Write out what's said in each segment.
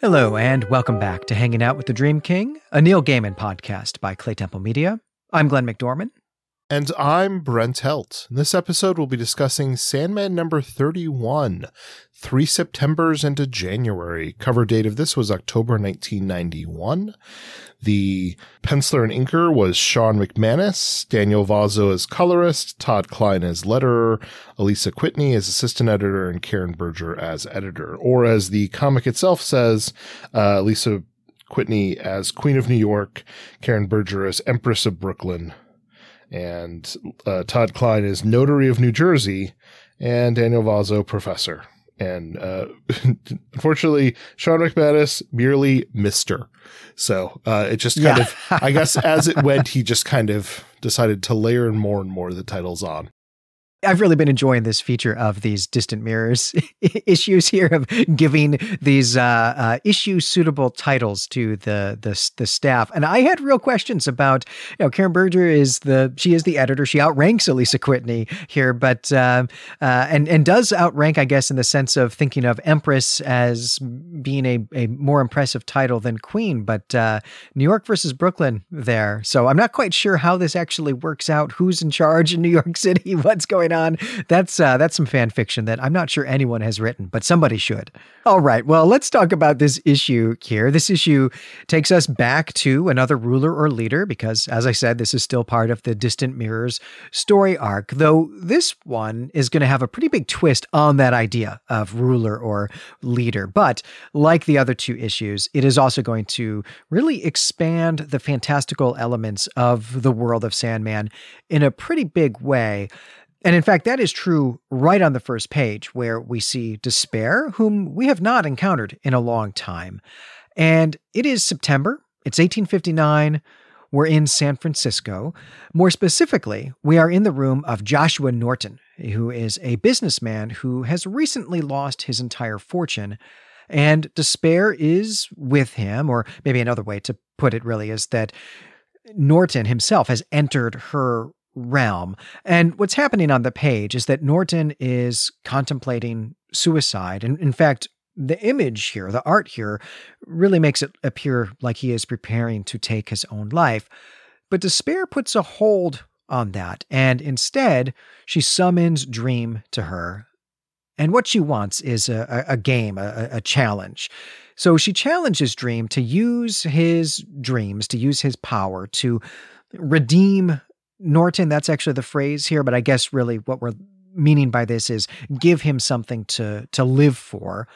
Hello, and welcome back to Hanging Out with the Dream King, a Neil Gaiman podcast by Claytemple Media. I'm Glenn McDorman. And I'm Brent Helt. In this episode, we'll be discussing Sandman number 31, Three Septembers and a January. Cover date of this was October 1991. The penciler and inker was Shawn McManus, Daniel Vozzo as colorist, Todd Klein as letterer, Alisa Kwitney as assistant editor, and Karen Berger as editor. Or as the comic itself says, uh, Alisa Kwitney as Queen of New York, Karen Berger as Empress of Brooklyn, and uh, Todd Klein is notary of New Jersey, and Daniel Vozzo professor. And uh, unfortunately, Shawn McManus merely Mister. So uh, it just kind Yeah. of, I guess, as it went, he just kind of decided to layer more and more of the titles on. I've really been enjoying this feature of these distant mirrors issues here of giving these uh, uh, issue suitable titles to the, the the staff, and I had real questions about. You know, Karen Berger is the she is the editor. She outranks Alisa Kwitney here, but um, uh, and and does outrank, I guess, in the sense of thinking of Empress as being a a more impressive title than Queen. But uh, New York versus Brooklyn there, so I'm not quite sure how this actually works out. Who's in charge in New York City? What's going on? That's uh, that's some fan fiction that I'm not sure anyone has written, but somebody should. All right, well, let's talk about this issue here. This issue takes us back to another ruler or leader because, as I said, this is still part of the Distant Mirrors story arc. Though this one is going to have a pretty big twist on that idea of ruler or leader. But like the other two issues, it is also going to really expand the fantastical elements of the world of Sandman in a pretty big way. And in fact, that is true right on the first page, where we see Despair, whom we have not encountered in a long time. And it is September, it's 1859. We're in San Francisco. More specifically, we are in the room of Joshua Norton, who is a businessman who has recently lost his entire fortune. And despair is with him, or maybe another way to put it really is that Norton himself has entered her realm. And what's happening on the page is that Norton is contemplating suicide. And in fact, the image here, the art here, really makes it appear like he is preparing to take his own life. But despair puts a hold on that. And instead, she summons Dream to her. And what she wants is a, a, game, a, a challenge. So she challenges Dream to use his dreams, to use his power to redeem Norton. That's actually the phrase here, but I guess really what we're meaning by this is give him something to to live for.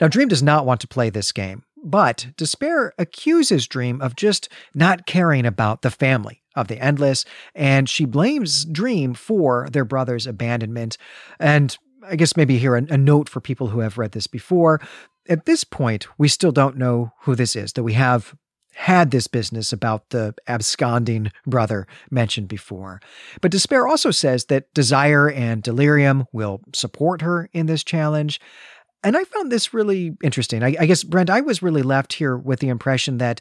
Now, Dream does not want to play this game, but Despair accuses Dream of just not caring about the family of the Endless, and she blames Dream for their brother's abandonment. And I guess maybe here a, a note for people who have read this before. At this point, we still don't know who this is, that we have had this business about the absconding brother mentioned before. But Despair also says that Desire and Delirium will support her in this challenge. And I found this really interesting. I, I guess, Brent, I was really left here with the impression that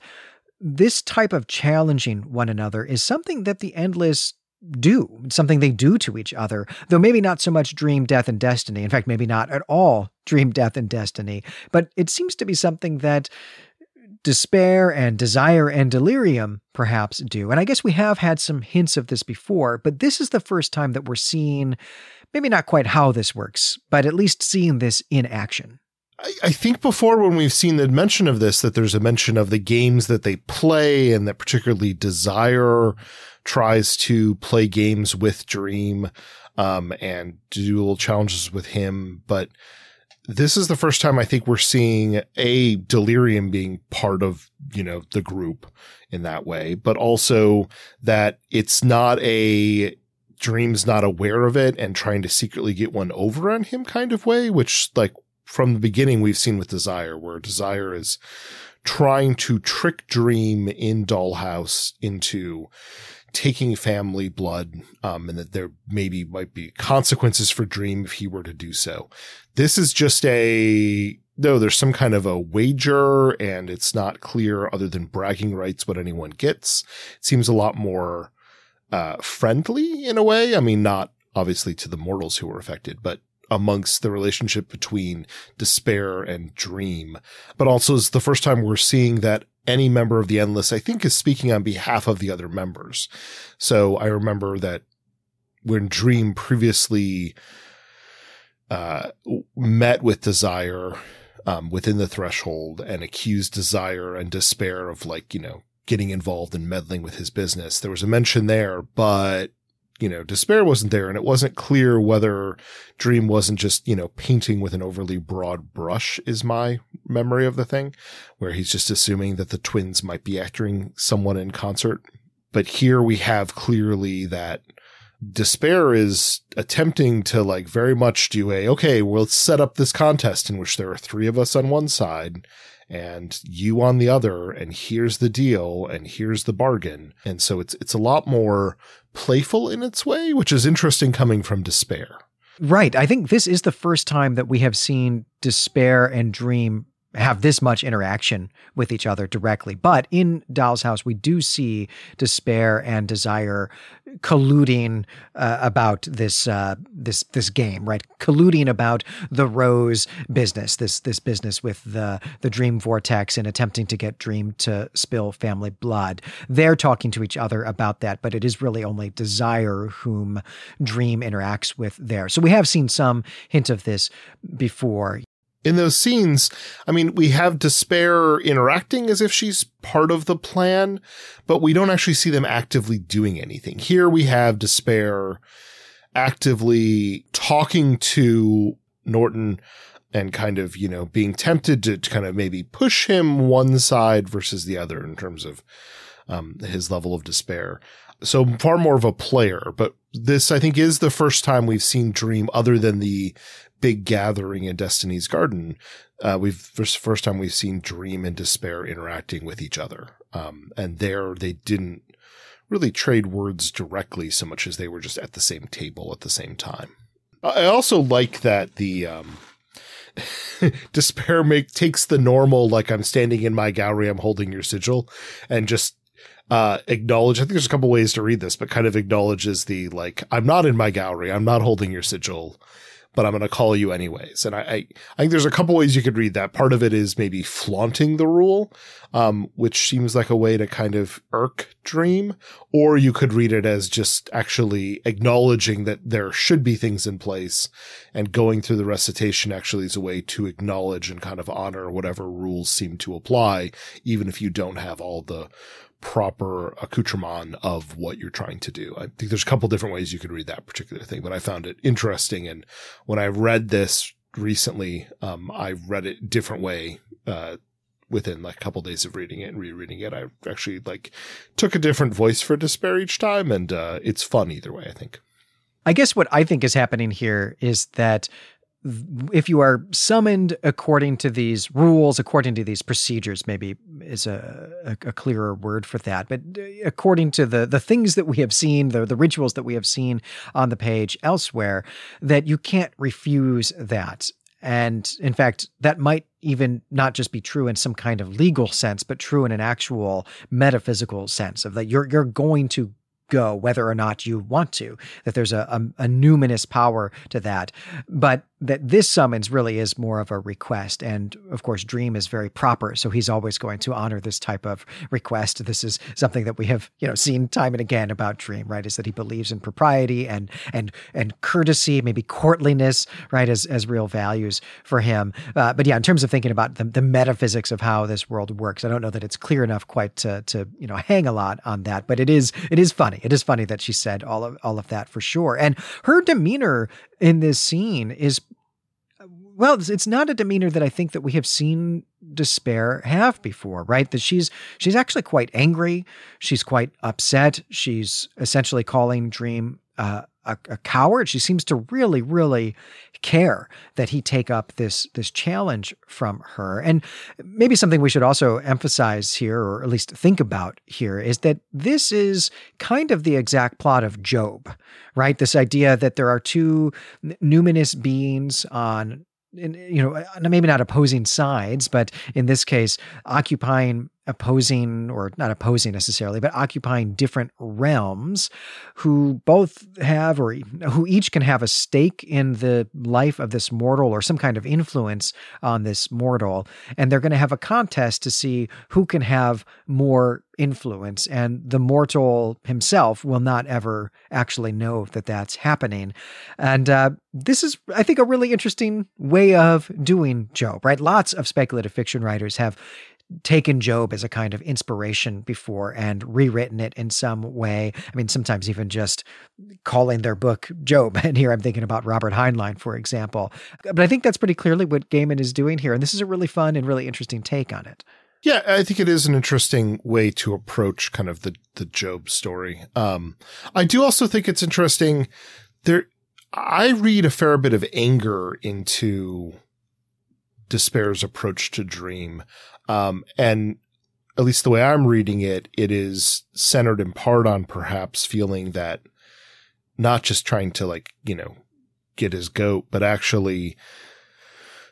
this type of challenging one another is something that the Endless do, something they do to each other, though maybe not so much dream, death, and destiny. In fact, maybe not at all dream, death, and destiny. But it seems to be something that despair and desire and delirium perhaps do. And I guess we have had some hints of this before, but this is the first time that we're seeing maybe not quite how this works, but at least seeing this in action. I, think before when we've seen the mention of this, that there's a mention of the games that they play and that particularly Desire tries to play games with Dream, um, and do little challenges with him. But this is the first time I think we're seeing a delirium being part of, you know, the group in that way, but also that it's not a Dream's not aware of it and trying to secretly get one over on him kind of way, which like from the beginning we've seen with Desire, where Desire is trying to trick Dream in Doll's House into taking family blood, um, and that there maybe might be consequences for Dream if he were to do so. This is just a no, there's some kind of a wager and it's not clear other than bragging rights what anyone gets. It seems a lot more uh, friendly in a way. I mean, not obviously to the mortals who were affected, but amongst the relationship between despair and dream, but also is the first time we're seeing that any member of the endless, I think, is speaking on behalf of the other members. So I remember that when Dream previously uh, met with Desire um, within the threshold and accused Desire and Despair of like, you know, getting involved and meddling with his business. There was a mention there, but you know, despair wasn't there and it wasn't clear whether dream wasn't just, you know, painting with an overly broad brush is my memory of the thing where he's just assuming that the twins might be acting someone in concert. But here we have clearly that despair is attempting to like very much do a, okay, well, set up this contest in which there are three of us on one side and you on the other and here's the deal and here's the bargain and so it's it's a lot more playful in its way which is interesting coming from despair. Right. I think this is the first time that we have seen despair and dream have this much interaction with each other directly. But in Doll's House, we do see despair and desire colluding uh, about this uh, this this game, right? Colluding about the Rose business, this this business with the the Dream Vortex, and attempting to get Dream to spill family blood. They're talking to each other about that, but it is really only Desire whom Dream interacts with there. So we have seen some hint of this before in those scenes, I mean, we have Despair interacting as if she's part of the plan, but we don't actually see them actively doing anything. Here we have Despair actively talking to Norton and kind of, you know, being tempted to, to kind of maybe push him one side versus the other in terms of um, his level of despair. So far more of a player, but this I think is the first time we've seen Dream other than the big gathering in Destiny's Garden, uh, we've first first time we've seen Dream and Despair interacting with each other. Um, and there they didn't really trade words directly so much as they were just at the same table at the same time. I also like that the um, Despair make takes the normal like I'm standing in my gallery, I'm holding your sigil, and just uh, acknowledge. I think there's a couple ways to read this, but kind of acknowledges the like I'm not in my gallery, I'm not holding your sigil but I'm going to call you anyways. And I, I, I, think there's a couple ways you could read that. Part of it is maybe flaunting the rule, um, which seems like a way to kind of irk Dream, or you could read it as just actually acknowledging that there should be things in place and going through the recitation actually is a way to acknowledge and kind of honor whatever rules seem to apply, even if you don't have all the proper accoutrement of what you're trying to do. I think there's a couple different ways you could read that particular thing, but I found it interesting. And when I read this recently, um, I read it different way, uh, within like a couple days of reading it and rereading it. I actually like took a different voice for despair each time. And, uh, it's fun either way, I think. I guess what I think is happening here is that if you are summoned according to these rules, according to these procedures, maybe is a, a, a, clearer word for that. But uh, according to the the things that we have seen, the the rituals that we have seen on the page elsewhere, that you can't refuse that. And in fact, that might even not just be true in some kind of legal sense, but true in an actual metaphysical sense of that you're you're going to go whether or not you want to that there's a, a, a, numinous power to that but that this summons really is more of a request and of course dream is very proper so he's always going to honor this type of request this is something that we have you know seen time and again about dream right is that he believes in propriety and and and courtesy maybe courtliness right as as real values for him uh, but yeah in terms of thinking about the, the metaphysics of how this world works i don't know that it's clear enough quite to to you know hang a lot on that but it is it is funny. It is funny that she said all of all of that for sure. And her demeanor in this scene is well, it's not a demeanor that I think that we have seen despair have before, right? That she's she's actually quite angry. She's quite upset. She's essentially calling Dream uh, a, a, coward. She seems to really, really care that he take up this this challenge from her. And maybe something we should also emphasize here, or at least think about here, is that this is kind of the exact plot of Job, right? This idea that there are two numinous beings on in, you know, uh, maybe not opposing sides, but in this case, occupying opposing or not opposing necessarily, but occupying different realms who both have or who each can have a stake in the life of this mortal or some kind of influence on this mortal. And they're going to have a contest to see who can have more influence. And the mortal himself will not ever actually know that that's happening. And uh, this is, I think, a really interesting way of doing Job, right? Lots of speculative fiction writers have taken Job as a kind of inspiration before and rewritten it in some way. I mean, sometimes even just calling their book Job. And here I'm thinking about Robert Heinlein, for example. But I think that's pretty clearly what Gaiman is doing here. And this is a really fun and really interesting take on it. Yeah, I think it is an interesting way to approach kind of the the Job story. Um, I do also think it's interesting. There, I read a fair bit of anger into despair's approach to dream. Um, and at least the way I'm reading it, it is centered in part on perhaps feeling that not just trying to like, you know, get his goat, but actually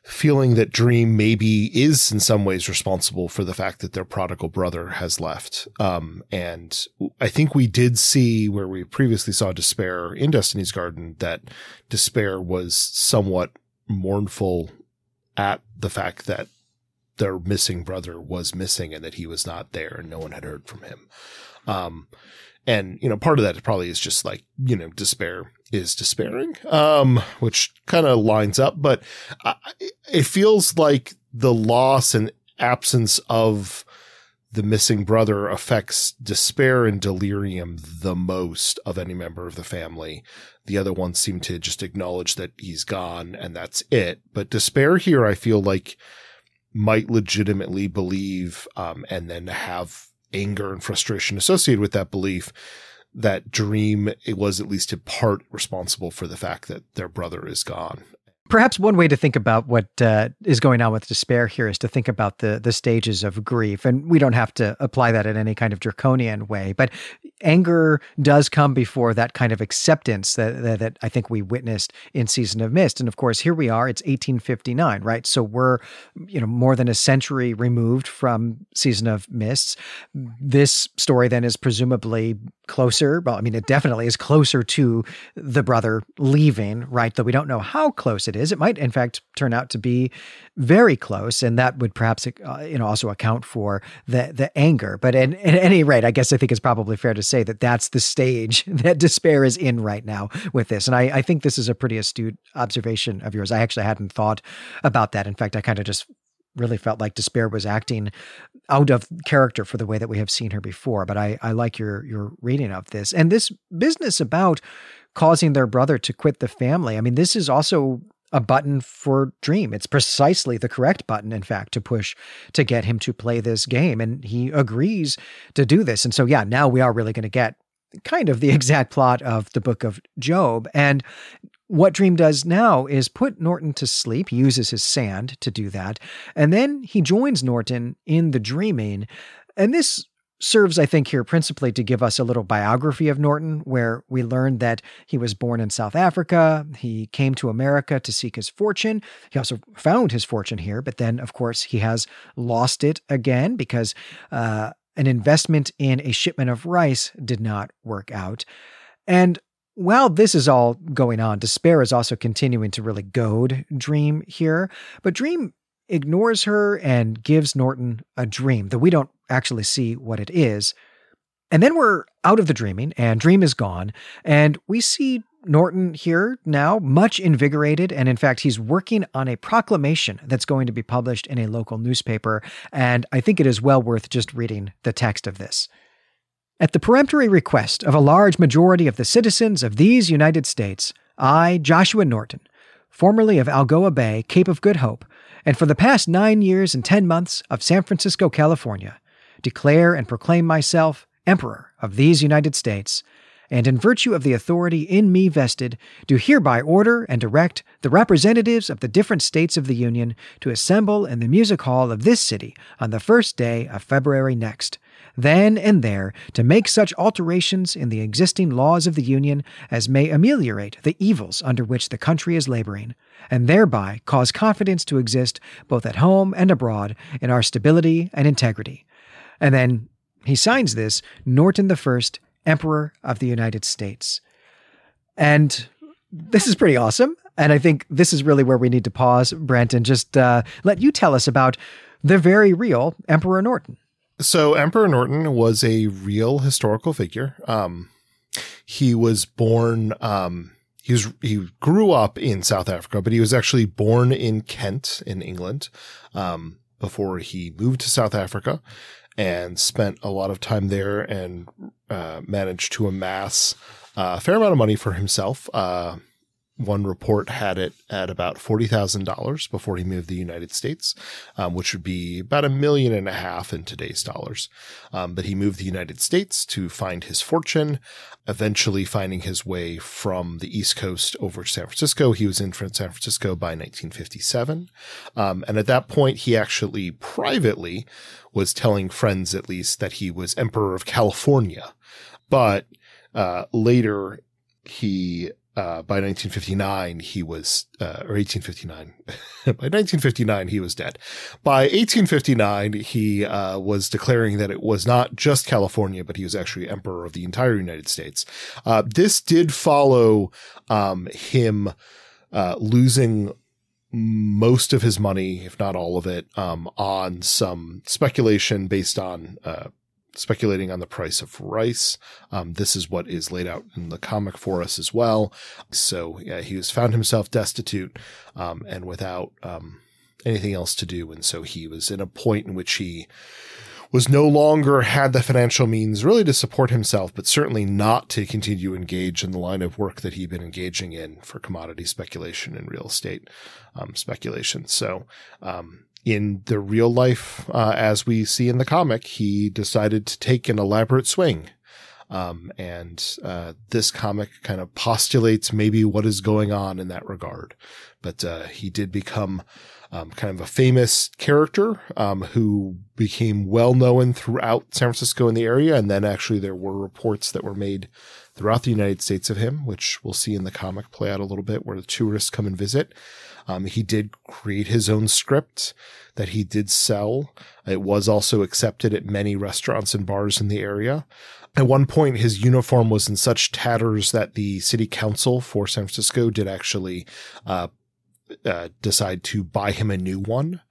feeling that Dream maybe is in some ways responsible for the fact that their prodigal brother has left. Um, and I think we did see where we previously saw Despair in Destiny's Garden that Despair was somewhat mournful at the fact that their missing brother was missing and that he was not there and no one had heard from him. Um, and, you know, part of that probably is just like, you know, despair is despairing, um, which kind of lines up, but I, it feels like the loss and absence of the missing brother affects despair and delirium the most of any member of the family. The other ones seem to just acknowledge that he's gone and that's it. But despair here, I feel like might legitimately believe, um, and then have anger and frustration associated with that belief that dream it was at least in part responsible for the fact that their brother is gone Perhaps one way to think about what uh, is going on with despair here is to think about the the stages of grief, and we don't have to apply that in any kind of draconian way. But anger does come before that kind of acceptance that, that, that I think we witnessed in Season of Mist, and of course here we are. It's 1859, right? So we're you know more than a century removed from Season of Mists. This story then is presumably closer. Well, I mean, it definitely is closer to the brother leaving, right? Though we don't know how close it it is. It might, in fact, turn out to be very close, and that would perhaps uh, you know also account for the the anger. But at, at any rate, I guess I think it's probably fair to say that that's the stage that despair is in right now with this. And I, I think this is a pretty astute observation of yours. I actually hadn't thought about that. In fact, I kind of just really felt like despair was acting out of character for the way that we have seen her before. But I, I like your your reading of this and this business about causing their brother to quit the family. I mean, this is also a button for Dream. It's precisely the correct button, in fact, to push to get him to play this game. And he agrees to do this. And so, yeah, now we are really going to get kind of the exact plot of the book of Job. And what Dream does now is put Norton to sleep. He uses his sand to do that. And then he joins Norton in the dreaming. And this serves, I think, here principally to give us a little biography of Norton, where we learn that he was born in South Africa. He came to America to seek his fortune. He also found his fortune here, but then, of course, he has lost it again because uh, an investment in a shipment of rice did not work out. And while this is all going on, despair is also continuing to really goad Dream here. But Dream ignores her and gives Norton a dream, though we don't actually see what it is. And then we're out of the dreaming, and Dream is gone, and we see Norton here now, much invigorated. And in fact, he's working on a proclamation that's going to be published in a local newspaper. And I think it is well worth just reading the text of this. At the peremptory request of a large majority of the citizens of these United States, I, Joshua Norton, formerly of Algoa Bay, Cape of Good Hope, and for the past nine years and ten months of San Francisco, California, declare and proclaim myself Emperor of these United States, and in virtue of the authority in me vested, do hereby order and direct the representatives of the different states of the Union to assemble in the music hall of this city on the first day of February next, then and there to make such alterations in the existing laws of the Union as may ameliorate the evils under which the country is laboring, and thereby cause confidence to exist both at home and abroad in our stability and integrity And then he signs this Norton First, Emperor of the United States. And this is pretty awesome. And I think this is really where we need to pause, Brent, and just uh, let you tell us about the very real Emperor Norton. So, Emperor Norton was a real historical figure. Um, he was born. Um, he was he grew up in South Africa, but he was actually born in Kent in England um, before he moved to South Africa and spent a lot of time there and uh, managed to amass a fair amount of money for himself. Uh, one report had it at about $40,000 before he moved to the United States, um, which would be about a million and a half in today's dollars. Um, but he moved to the United States to find his fortune, eventually finding his way from the East Coast over to San Francisco. He was in San Francisco by 1957. Um, and at that point, he actually privately was telling friends, at least, that he was Emperor of California. But uh, later, he uh, by 1959 he was uh, or 1859 by 1959 he was dead. By 1859 he uh, was declaring that it was not just california but he was actually emperor of the entire united states. Uh, this did follow um, him uh, losing most of his money if not all of it um, on some speculation based on uh, speculating on the price of rice. Um, this is what is laid out in the comic for us as well. So yeah, he was found himself destitute um, and without um, anything else to do, and so he was in a point in which he was no longer had the financial means really to support himself, but certainly not to continue to engage in the line of work that he'd been engaging in for commodity speculation and real estate um, speculation. So, um, in the real life, uh, as we see in the comic, he decided to take an elaborate swing. Um, and uh, this comic kind of postulates maybe what is going on in that regard. But uh, he did become um, kind of a famous character um, who became well known throughout San Francisco and the area. And then actually there were reports that were made throughout the United States of him, which we'll see in the comic play out a little bit, where the tourists come and visit. Um, he did create his own script that he did sell. It was also accepted at many restaurants and bars in the area. At one point, his uniform was in such tatters that the city council for San Francisco did actually uh, uh, decide to buy him a new one.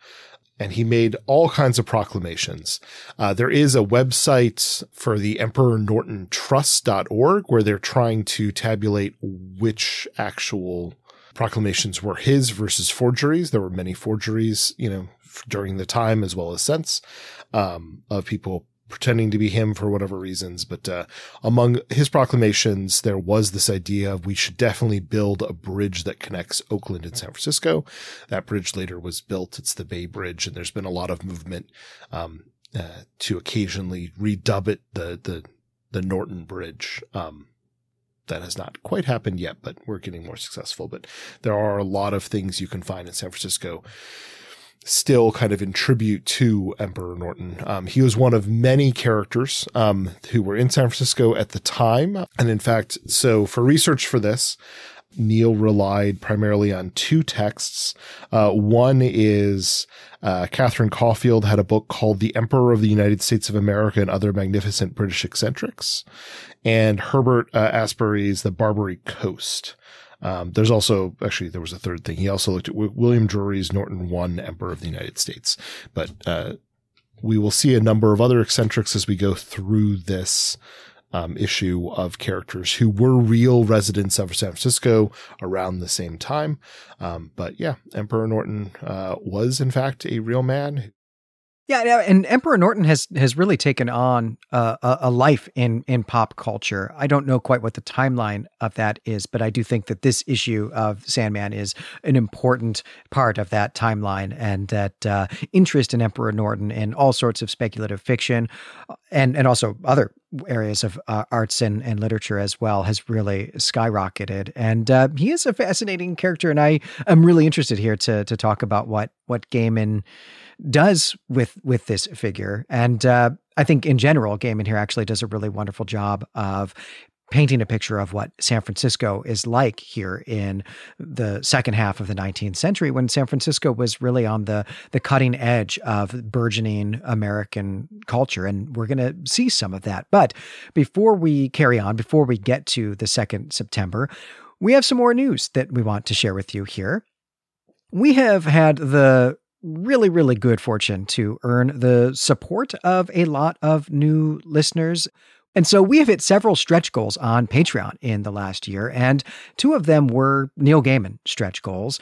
And he made all kinds of proclamations. Uh, there is a website for the Emperor Norton Trust.org where they're trying to tabulate which actual proclamations were his versus forgeries. There were many forgeries, you know, during the time as well as since, um, of people pretending to be him for whatever reasons. But uh, among his proclamations, there was this idea of we should definitely build a bridge that connects Oakland and San Francisco. That bridge later was built. It's the Bay Bridge, and there's been a lot of movement um, uh, to occasionally redub it the the the Norton Bridge. Um, that has not quite happened yet, but we're getting more successful. But there are a lot of things you can find in San Francisco still kind of in tribute to Emperor Norton. Um, he was one of many characters um, who were in San Francisco at the time. And in fact, so for research for this, Neil relied primarily on two texts. Uh, one is uh, Catherine Caufield had a book called The Emperor of the United States of America and Other Magnificent British Eccentrics, and Herbert uh, Asbury's The Barbary Coast. Um, there's also actually there was a third thing. He also looked at William Drury's Norton One, Emperor of the United States, but uh, we will see a number of other eccentrics as we go through this um, issue of characters who were real residents of San Francisco around the same time. Um, but yeah, Emperor Norton uh, was in fact a real man yeah, and Emperor Norton has has really taken on uh, a, life in in pop culture. I don't know quite what the timeline of that is, but I do think that this issue of Sandman is an important part of that timeline, and that uh, interest in Emperor Norton in all sorts of speculative fiction, uh, and and also other areas of uh, arts and, and literature as well has really skyrocketed. And uh, he is a fascinating character, and I am really interested here to to talk about what what Gaiman does with with this figure. And uh, I think in general, Gaiman here actually does a really wonderful job of painting a picture of what San Francisco is like here in the second half of the 19th century when San Francisco was really on the the cutting edge of burgeoning American culture and we're going to see some of that. But before we carry on, before we get to the 2nd September, we have some more news that we want to share with you here. We have had the really, really good fortune to earn the support of a lot of new listeners. And so we have hit several stretch goals on Patreon in the last year, and two of them were Neil Gaiman stretch goals.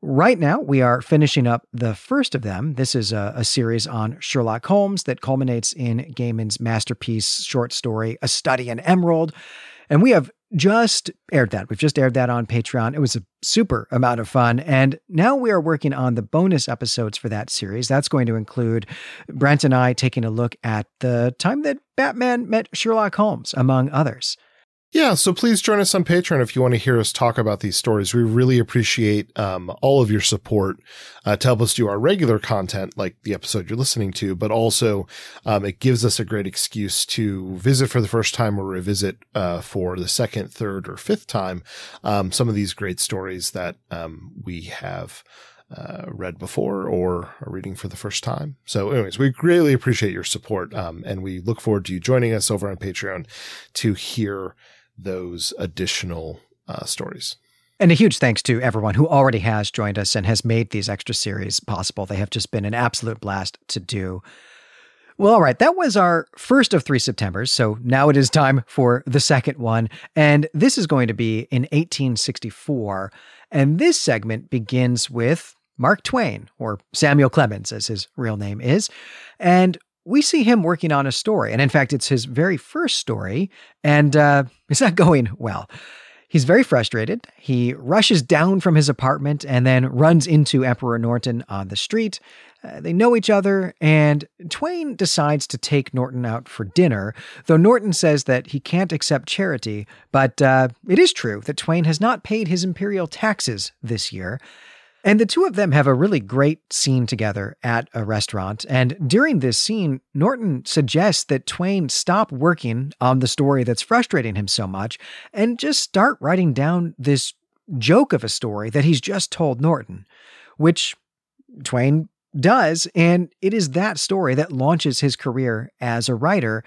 Right now, we are finishing up the first of them. This is a, a, series on Sherlock Holmes that culminates in Gaiman's masterpiece short story, A Study in Emerald. And we have just aired that. We've just aired that on Patreon. It was a super amount of fun. And now we are working on the bonus episodes for that series. That's going to include Brent and I taking a look at the time that Batman met Sherlock Holmes, among others. Yeah, so please join us on Patreon if you want to hear us talk about these stories. We really appreciate um, all of your support uh, to help us do our regular content, like the episode you're listening to, but also um, it gives us a great excuse to visit for the first time or revisit uh, for the second, third, or fifth time um, some of these great stories that um, we have. Uh, read before or are reading for the first time. So, anyways, we greatly appreciate your support, um, and we look forward to you joining us over on Patreon to hear those additional uh, stories. And a huge thanks to everyone who already has joined us and has made these extra series possible. They have just been an absolute blast to do. Well, all right, that was our first of three Septembers. So now it is time for the second one. And this is going to be in 1864. And this segment begins with Mark Twain, or Samuel Clemens, as his real name is. And we see him working on a story. And in fact, it's his very first story, and uh, it's not going well. He's very frustrated. He rushes down from his apartment and then runs into Emperor Norton on the street. Uh, they know each other, and Twain decides to take Norton out for dinner, though Norton says that he can't accept charity. But uh, it is true that Twain has not paid his imperial taxes this year. And the two of them have a really great scene together at a restaurant. And during this scene, Norton suggests that Twain stop working on the story that's frustrating him so much and just start writing down this joke of a story that he's just told Norton, which Twain does. And it is that story that launches his career as a writer.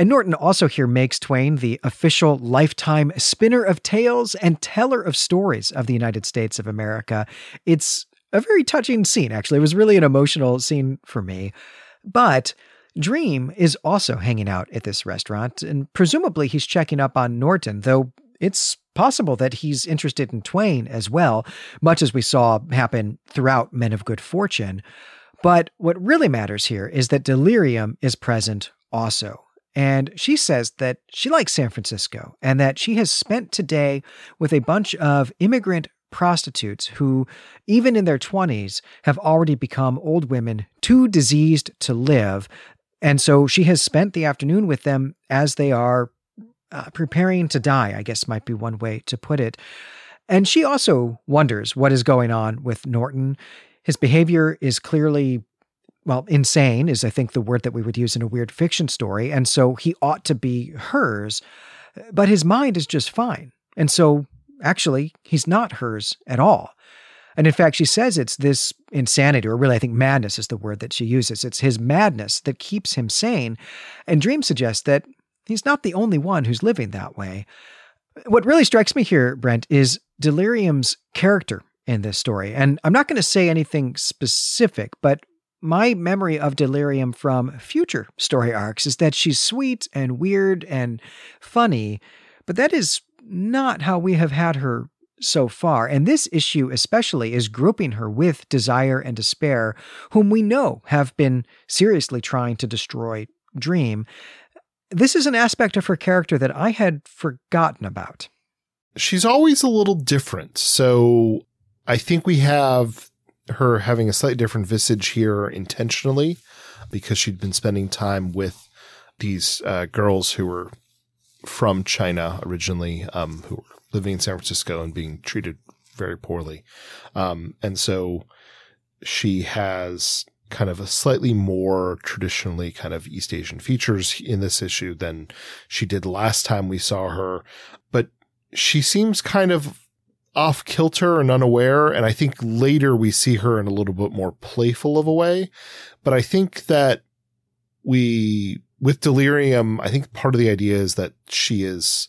And Norton also here makes Twain the official lifetime spinner of tales and teller of stories of the United States of America. It's a very touching scene, actually. It was really an emotional scene for me. But Dream is also hanging out at this restaurant, and presumably he's checking up on Norton, though it's possible that he's interested in Twain as well, much as we saw happen throughout Men of Good Fortune. But what really matters here is that delirium is present also. And she says that she likes San Francisco and that she has spent today with a bunch of immigrant prostitutes who, even in their 20s, have already become old women too diseased to live. And so she has spent the afternoon with them as they are uh, preparing to die, I guess might be one way to put it. And she also wonders what is going on with Norton. His behavior is clearly well, insane is, I think, the word that we would use in a weird fiction story. And so he ought to be hers, but his mind is just fine. And so actually, he's not hers at all. And in fact, she says it's this insanity, or really, I think madness is the word that she uses. It's his madness that keeps him sane. And Dream suggests that he's not the only one who's living that way. What really strikes me here, Brent, is Delirium's character in this story. And I'm not going to say anything specific, but my memory of Delirium from future story arcs is that she's sweet and weird and funny, but that is not how we have had her so far. And this issue, especially, is grouping her with Desire and Despair, whom we know have been seriously trying to destroy Dream. This is an aspect of her character that I had forgotten about. She's always a little different. So I think we have her having a slightly different visage here intentionally because she'd been spending time with these uh, girls who were from China originally, um, who were living in San Francisco and being treated very poorly. Um, and so she has kind of a slightly more traditionally kind of East Asian features in this issue than she did last time we saw her. But she seems kind of off kilter and unaware. And I think later we see her in a little bit more playful of a way. But I think that we, with delirium, I think part of the idea is that she is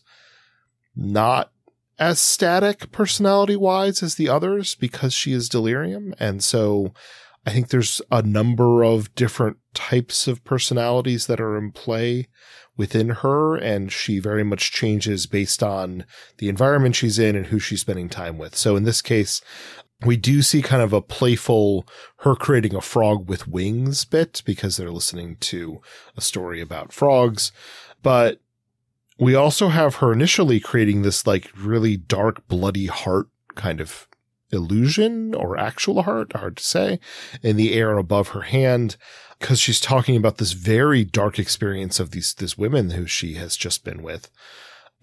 not as static personality wise as the others because she is delirium. And so I think there's a number of different types of personalities that are in play within her, and she very much changes based on the environment she's in and who she's spending time with. So in this case, we do see kind of a playful her creating a frog with wings bit because they're listening to a story about frogs. But we also have her initially creating this like really dark, bloody heart kind of illusion or actual heart, hard to say, in the air above her hand because she's talking about this very dark experience of these these women who she has just been with.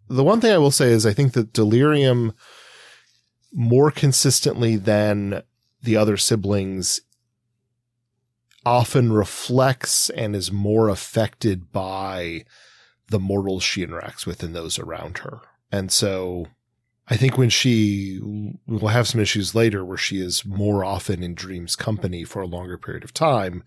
The one thing I will say is I think that delirium more consistently than the other siblings often reflects and is more affected by the mortals she interacts with and those around her. And so I think when she will have some issues later where she is more often in Dream's company for a longer period of time.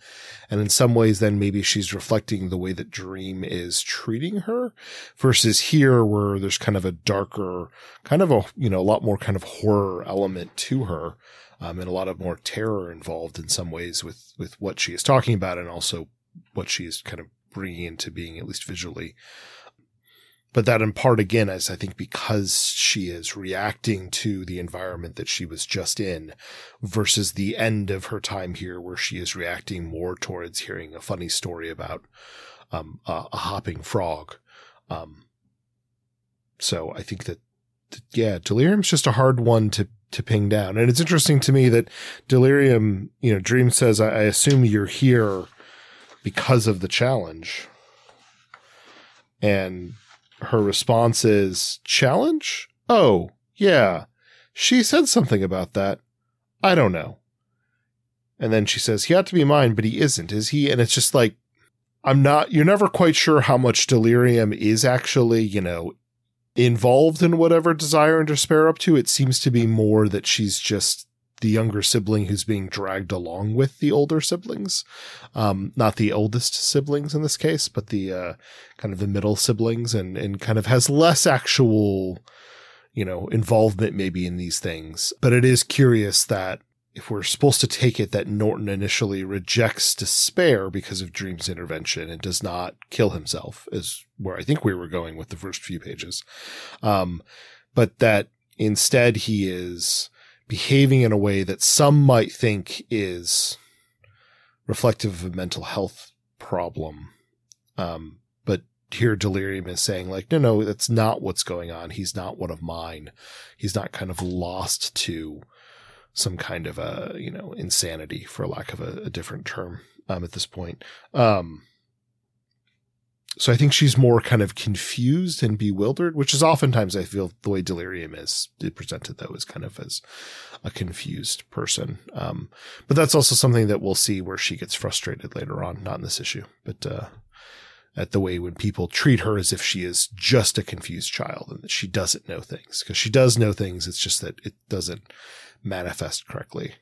And in some ways, then maybe she's reflecting the way that Dream is treating her versus here where there's kind of a darker, kind of a, you know, a lot more kind of horror element to her. Um, and a lot of more terror involved in some ways with, with what she is talking about and also what she is kind of bringing into being, at least visually but that in part again is I think because she is reacting to the environment that she was just in versus the end of her time here where she is reacting more towards hearing a funny story about um, a, a, hopping frog. Um, so I think that, yeah, delirium's just a hard one to to ping down. And it's interesting to me that delirium, you know, Dream says, I, I assume you're here because of the challenge. And her response is challenge? Oh, yeah. She said something about that. I don't know. And then she says, he ought to be mine, but he isn't, is he? And it's just like, I'm not, you're never quite sure how much delirium is actually, you know, involved in whatever desire and despair up to. It seems to be more that she's just the younger sibling who's being dragged along with the older siblings. Um, not the oldest siblings in this case, but the, uh, kind of the middle siblings and, and kind of has less actual, you know, involvement maybe in these things. But it is curious that if we're supposed to take it that Norton initially rejects despair because of Dream's intervention and does not kill himself, is where I think we were going with the first few pages. Um, but that instead he is behaving in a way that some might think is reflective of a mental health problem. Um, but here delirium is saying like, no, no, that's not what's going on. He's not one of mine. He's not kind of lost to some kind of a, you know, insanity for lack of a, a different term, um, at this point. Um, so I think she's more kind of confused and bewildered, which is oftentimes I feel the way delirium is presented though is kind of as a confused person. Um, but that's also something that we'll see where she gets frustrated later on, not in this issue, but, uh, at the way when people treat her as if she is just a confused child and that she doesn't know things because she does know things. It's just that it doesn't manifest correctly.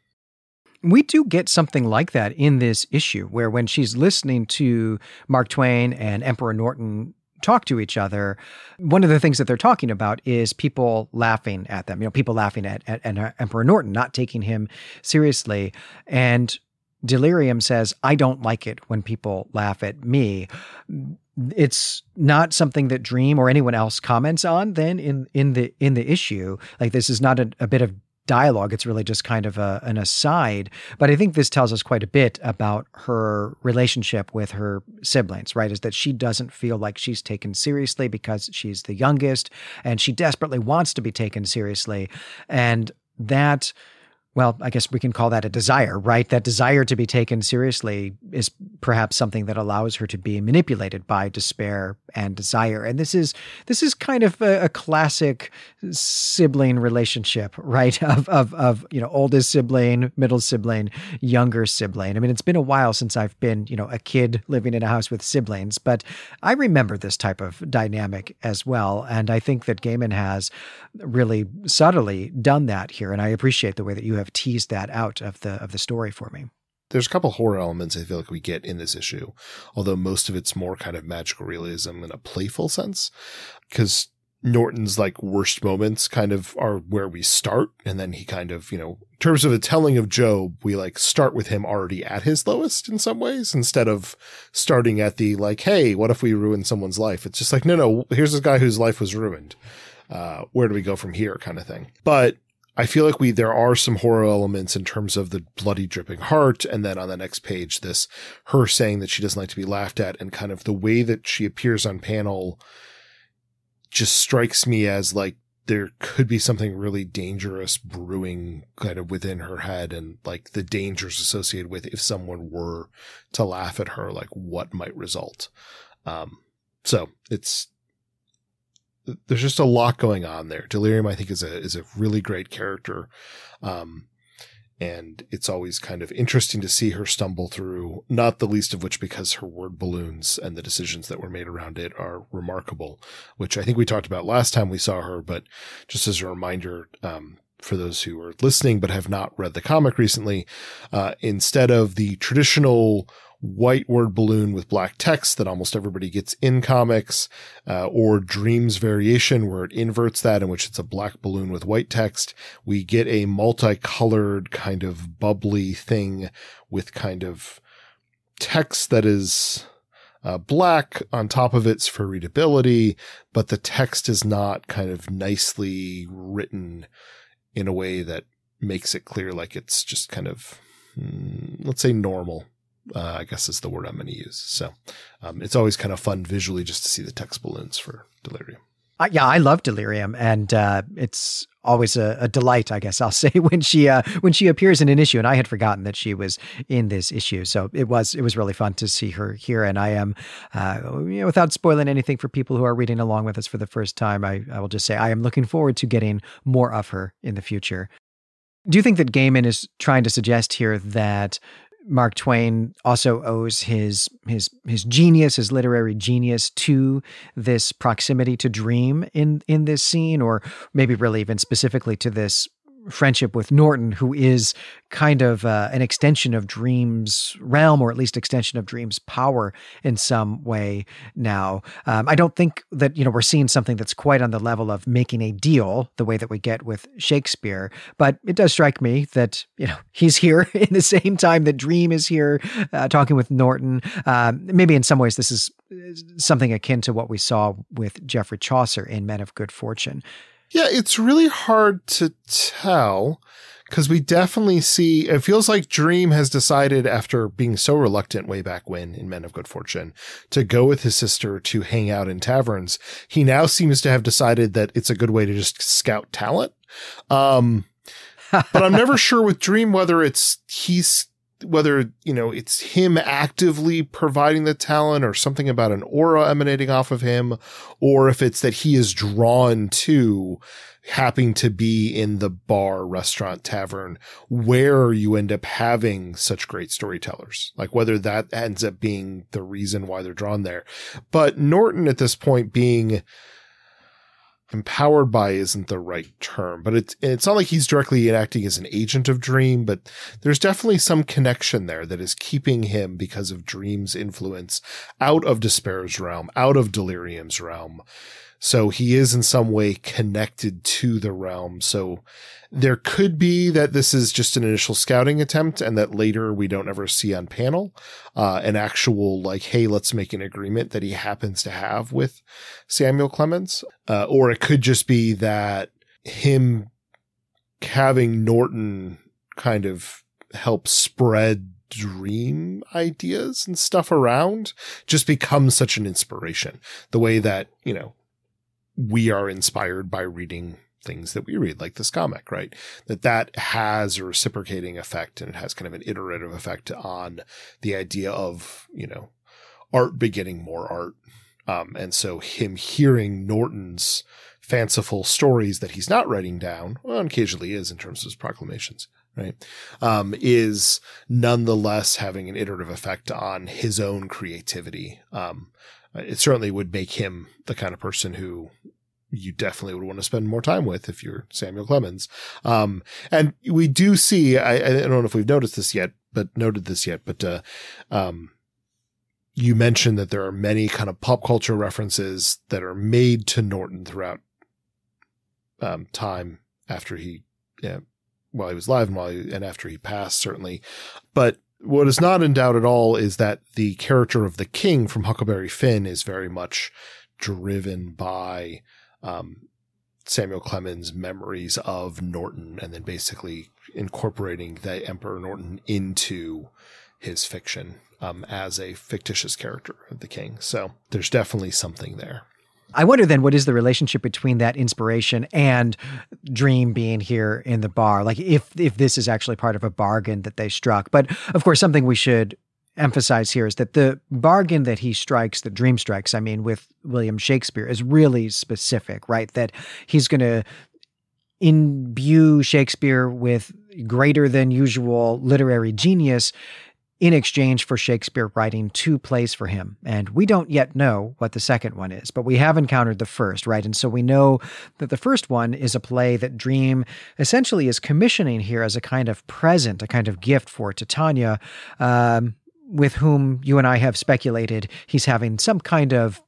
We do get something like that in this issue, where when she's listening to Mark Twain and Emperor Norton talk to each other, one of the things that they're talking about is people laughing at them, you know, people laughing at, at, at Emperor Norton, not taking him seriously. And Delirium says, I don't like it when people laugh at me. It's not something that Dream or anyone else comments on then in, in the in the issue. Like this is not a, a bit of dialogue. It's really just kind of a, an aside. But I think this tells us quite a bit about her relationship with her siblings, right? Is that she doesn't feel like she's taken seriously because she's the youngest and she desperately wants to be taken seriously. And that well, I guess we can call that a desire, right? That desire to be taken seriously is perhaps something that allows her to be manipulated by despair and desire. And this is this is kind of a, a classic sibling relationship, right? Of of of you know, oldest sibling, middle sibling, younger sibling. I mean, it's been a while since I've been, you know, a kid living in a house with siblings, but I remember this type of dynamic as well. And I think that Gaiman has really subtly done that here. And I appreciate the way that you have teased that out of the of the story for me. There's a couple horror elements I feel like we get in this issue, although most of it's more kind of magical realism in a playful sense, because Norton's like worst moments kind of are where we start. And then he kind of, you know, in terms of the telling of Job, we like start with him already at his lowest in some ways instead of starting at the like, Hey, what if we ruin someone's life? It's just like, no, no, here's this guy whose life was ruined. Uh, where do we go from here kind of thing? But I feel like we there are some horror elements in terms of the bloody dripping heart, and then on the next page, this her saying that she doesn't like to be laughed at, and kind of the way that she appears on panel just strikes me as like there could be something really dangerous brewing kind of within her head and like the dangers associated with if someone were to laugh at her, like what might result. Um, so it's there's just a lot going on there. Delirium, I think, is a is a really great character, um, and it's always kind of interesting to see her stumble through. Not the least of which because her word balloons and the decisions that were made around it are remarkable, which I think we talked about last time we saw her. But just as a reminder, um, for those who are listening but have not read the comic recently, uh, instead of the traditional white word balloon with black text that almost everybody gets in comics, uh, or Dreams variation where it inverts that in which it's a black balloon with white text. We get a multicolored kind of bubbly thing with kind of text that is uh, black on top of it's for readability, but the text is not kind of nicely written in a way that makes it clear like it's just kind of, mm, let's say normal uh, I guess is the word I'm going to use. So um, it's always kind of fun visually just to see the text balloons for Delirium. Uh, yeah, I love Delirium, and uh, it's always a, a, delight, I guess I'll say, when she uh, when she appears in an issue. And I had forgotten that she was in this issue, so it was it was really fun to see her here. And I am, uh, you know, without spoiling anything for people who are reading along with us for the first time, I, I will just say I am looking forward to getting more of her in the future. Do you think that Gaiman is trying to suggest here that Mark Twain also owes his his his genius, his literary genius, to this proximity to dream in in this scene, or maybe really even specifically to this friendship with Norton, who is kind of uh, an extension of Dream's realm, or at least extension of Dream's power in some way now. Um, I don't think that, you know, we're seeing something that's quite on the level of making a deal the way that we get with Shakespeare, but it does strike me that, you know, he's here in the same time that Dream is here uh, talking with Norton. Um, maybe in some ways this is uh, something akin to what we saw with Geoffrey Chaucer in Men of Good Fortune. Yeah, it's really hard to tell because we definitely see it feels like Dream has decided after being so reluctant way back when in Men of Good Fortune to go with his sister to hang out in taverns. He now seems to have decided that it's a good way to just scout talent. Um, but I'm never sure with Dream whether it's he's whether you know it's him actively providing the talent or something about an aura emanating off of him or if it's that he is drawn to happening to be in the bar restaurant tavern where you end up having such great storytellers. Like whether that ends up being the reason why they're drawn there. But norton at this point being empowered by isn't the right term, but it's it's not like he's directly acting as an agent of Dream, but there's definitely some connection there that is keeping him because of Dream's influence out of Despair's realm, out of Delirium's realm. So he is in some way connected to the realm. So there could be that this is just an initial scouting attempt and that later we don't ever see on panel, uh, an actual like, Hey, let's make an agreement that he happens to have with Samuel Clemens. Uh, or it could just be that him having Norton kind of help spread dream ideas and stuff around just becomes such an inspiration. The way that, you know, we are inspired by reading things that we read, like this comic, right? That that has a reciprocating effect and it has kind of an iterative effect on the idea of, you know, art begetting more art. Um, and so him hearing Norton's fanciful stories that he's not writing down, well, occasionally is in terms of his proclamations, right? Um, is nonetheless having an iterative effect on his own creativity. Um, it certainly would make him the kind of person who you definitely would want to spend more time with if you're Samuel Clemens. Um, and we do see, I, I, don't know if we've noticed this yet, but noted this yet, but, uh, um, you mentioned that there are many kind of pop culture references that are made to Norton throughout um, time after he, yeah, while he was alive and while he, and after he passed, certainly. But what is not in doubt at all is that the character of the king from Huckleberry Finn is very much driven by um, Samuel Clemens' memories of Norton and then basically incorporating the Emperor Norton into his fiction um, as a fictitious character of the king. So there's definitely something there. I wonder then what is the relationship between that inspiration and Dream being here in the bar? Like if if this is actually part of a bargain that they struck. But of course something we should emphasize here is that the bargain that he strikes, that Dream strikes, I mean, with William Shakespeare is really specific, right? That he's going to imbue Shakespeare with greater than usual literary genius in exchange for Shakespeare writing two plays for him. And we don't yet know what the second one is, but we have encountered the first, right? And so we know that the first one is a play that Dream essentially is commissioning here as a kind of present, a kind of gift for Titania, um, with whom you and I have speculated he's having some kind of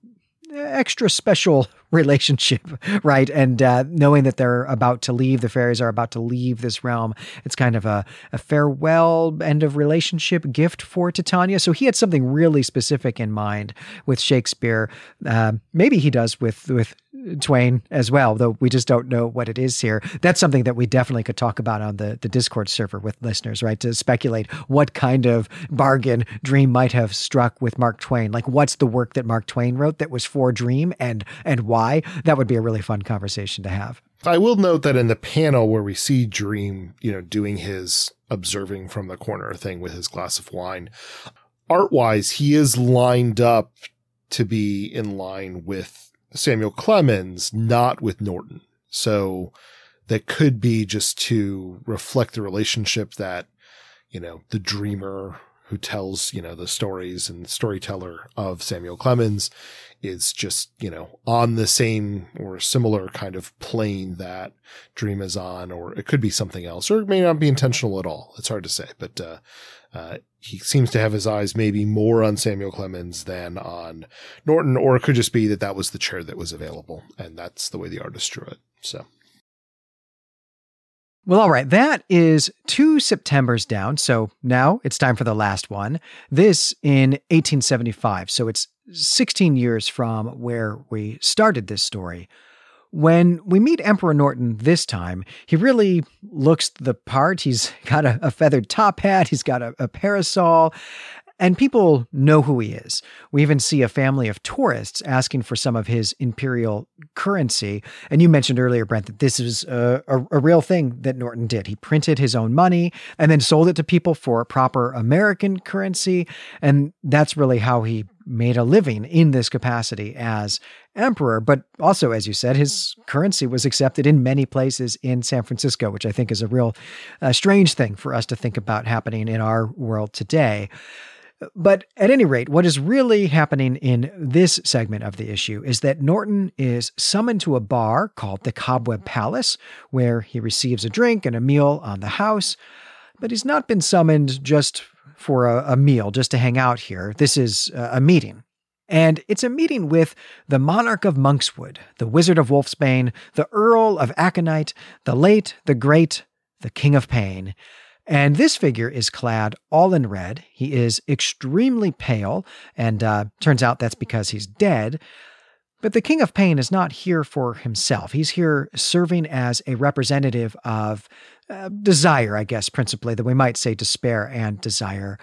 extra special relationship, right? And uh, knowing that they're about to leave, the fairies are about to leave this realm, it's kind of a, a farewell end of relationship gift for Titania. So he had something really specific in mind with Shakespeare. Uh, maybe he does with with Twain as well, though we just don't know what it is here. That's something that we definitely could talk about on the, the Discord server with listeners, right? To speculate what kind of bargain Dream might have struck with Mark Twain. Like what's the work that Mark Twain wrote that was for Dream and and why? That would be a really fun conversation to have. I will note that in the panel where we see Dream, you know, doing his observing from the corner thing with his glass of wine, art wise, he is lined up to be in line with Samuel Clemens, not with Norton. So that could be just to reflect the relationship that, you know, the dreamer who tells, you know, the stories and storyteller of Samuel Clemens is just, you know, on the same or similar kind of plane that Dream is on, or it could be something else, or it may not be intentional at all. It's hard to say, but, uh, uh, he seems to have his eyes maybe more on Samuel Clemens than on Norton, or it could just be that that was the chair that was available, and that's the way the artist drew it. So. Well, all right. That is two Septembers down. So now it's time for the last one. This in 1875. So it's 16 years from where we started this story. When we meet Emperor Norton this time, he really looks the part. He's got a, a feathered top hat, he's got a, a parasol, and people know who he is. We even see a family of tourists asking for some of his imperial currency. And you mentioned earlier, Brent, that this is a, a, a, real thing that Norton did. He printed his own money and then sold it to people for proper American currency. And that's really how he made a living in this capacity as emperor. But also, as you said, his currency was accepted in many places in San Francisco, which I think is a real uh, strange thing for us to think about happening in our world today. But at any rate, what is really happening in this segment of the issue is that Norton is summoned to a bar called the Cobweb Palace, where he receives a drink and a meal on the house. But he's not been summoned just for a, a meal just to hang out here. This is a meeting. And it's a meeting with the monarch of Monkshood, the wizard of Wolfsbane, the earl of Aconite, the late, the great, the king of pain. And this figure is clad all in red. He is extremely pale, and uh, turns out that's because he's dead. But the King of Pain is not here for himself. He's here serving as a representative of uh, desire, I guess, principally, that we might say despair and desire.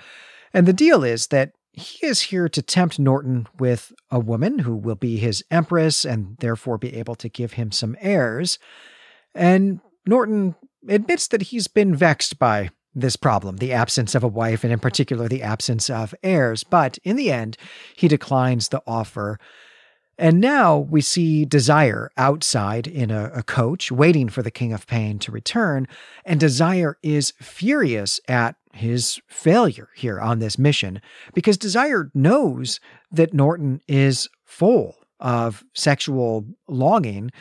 And the deal is that he is here to tempt Norton with a woman who will be his empress and therefore be able to give him some heirs. And Norton admits that he's been vexed by this problem, the absence of a wife, and in particular, the absence of heirs. But in the end, he declines the offer. And now we see Desire outside in a, a, coach, waiting for the King of Pain to return. And Desire is furious at his failure here on this mission because Desire knows that Norton is full of sexual longing,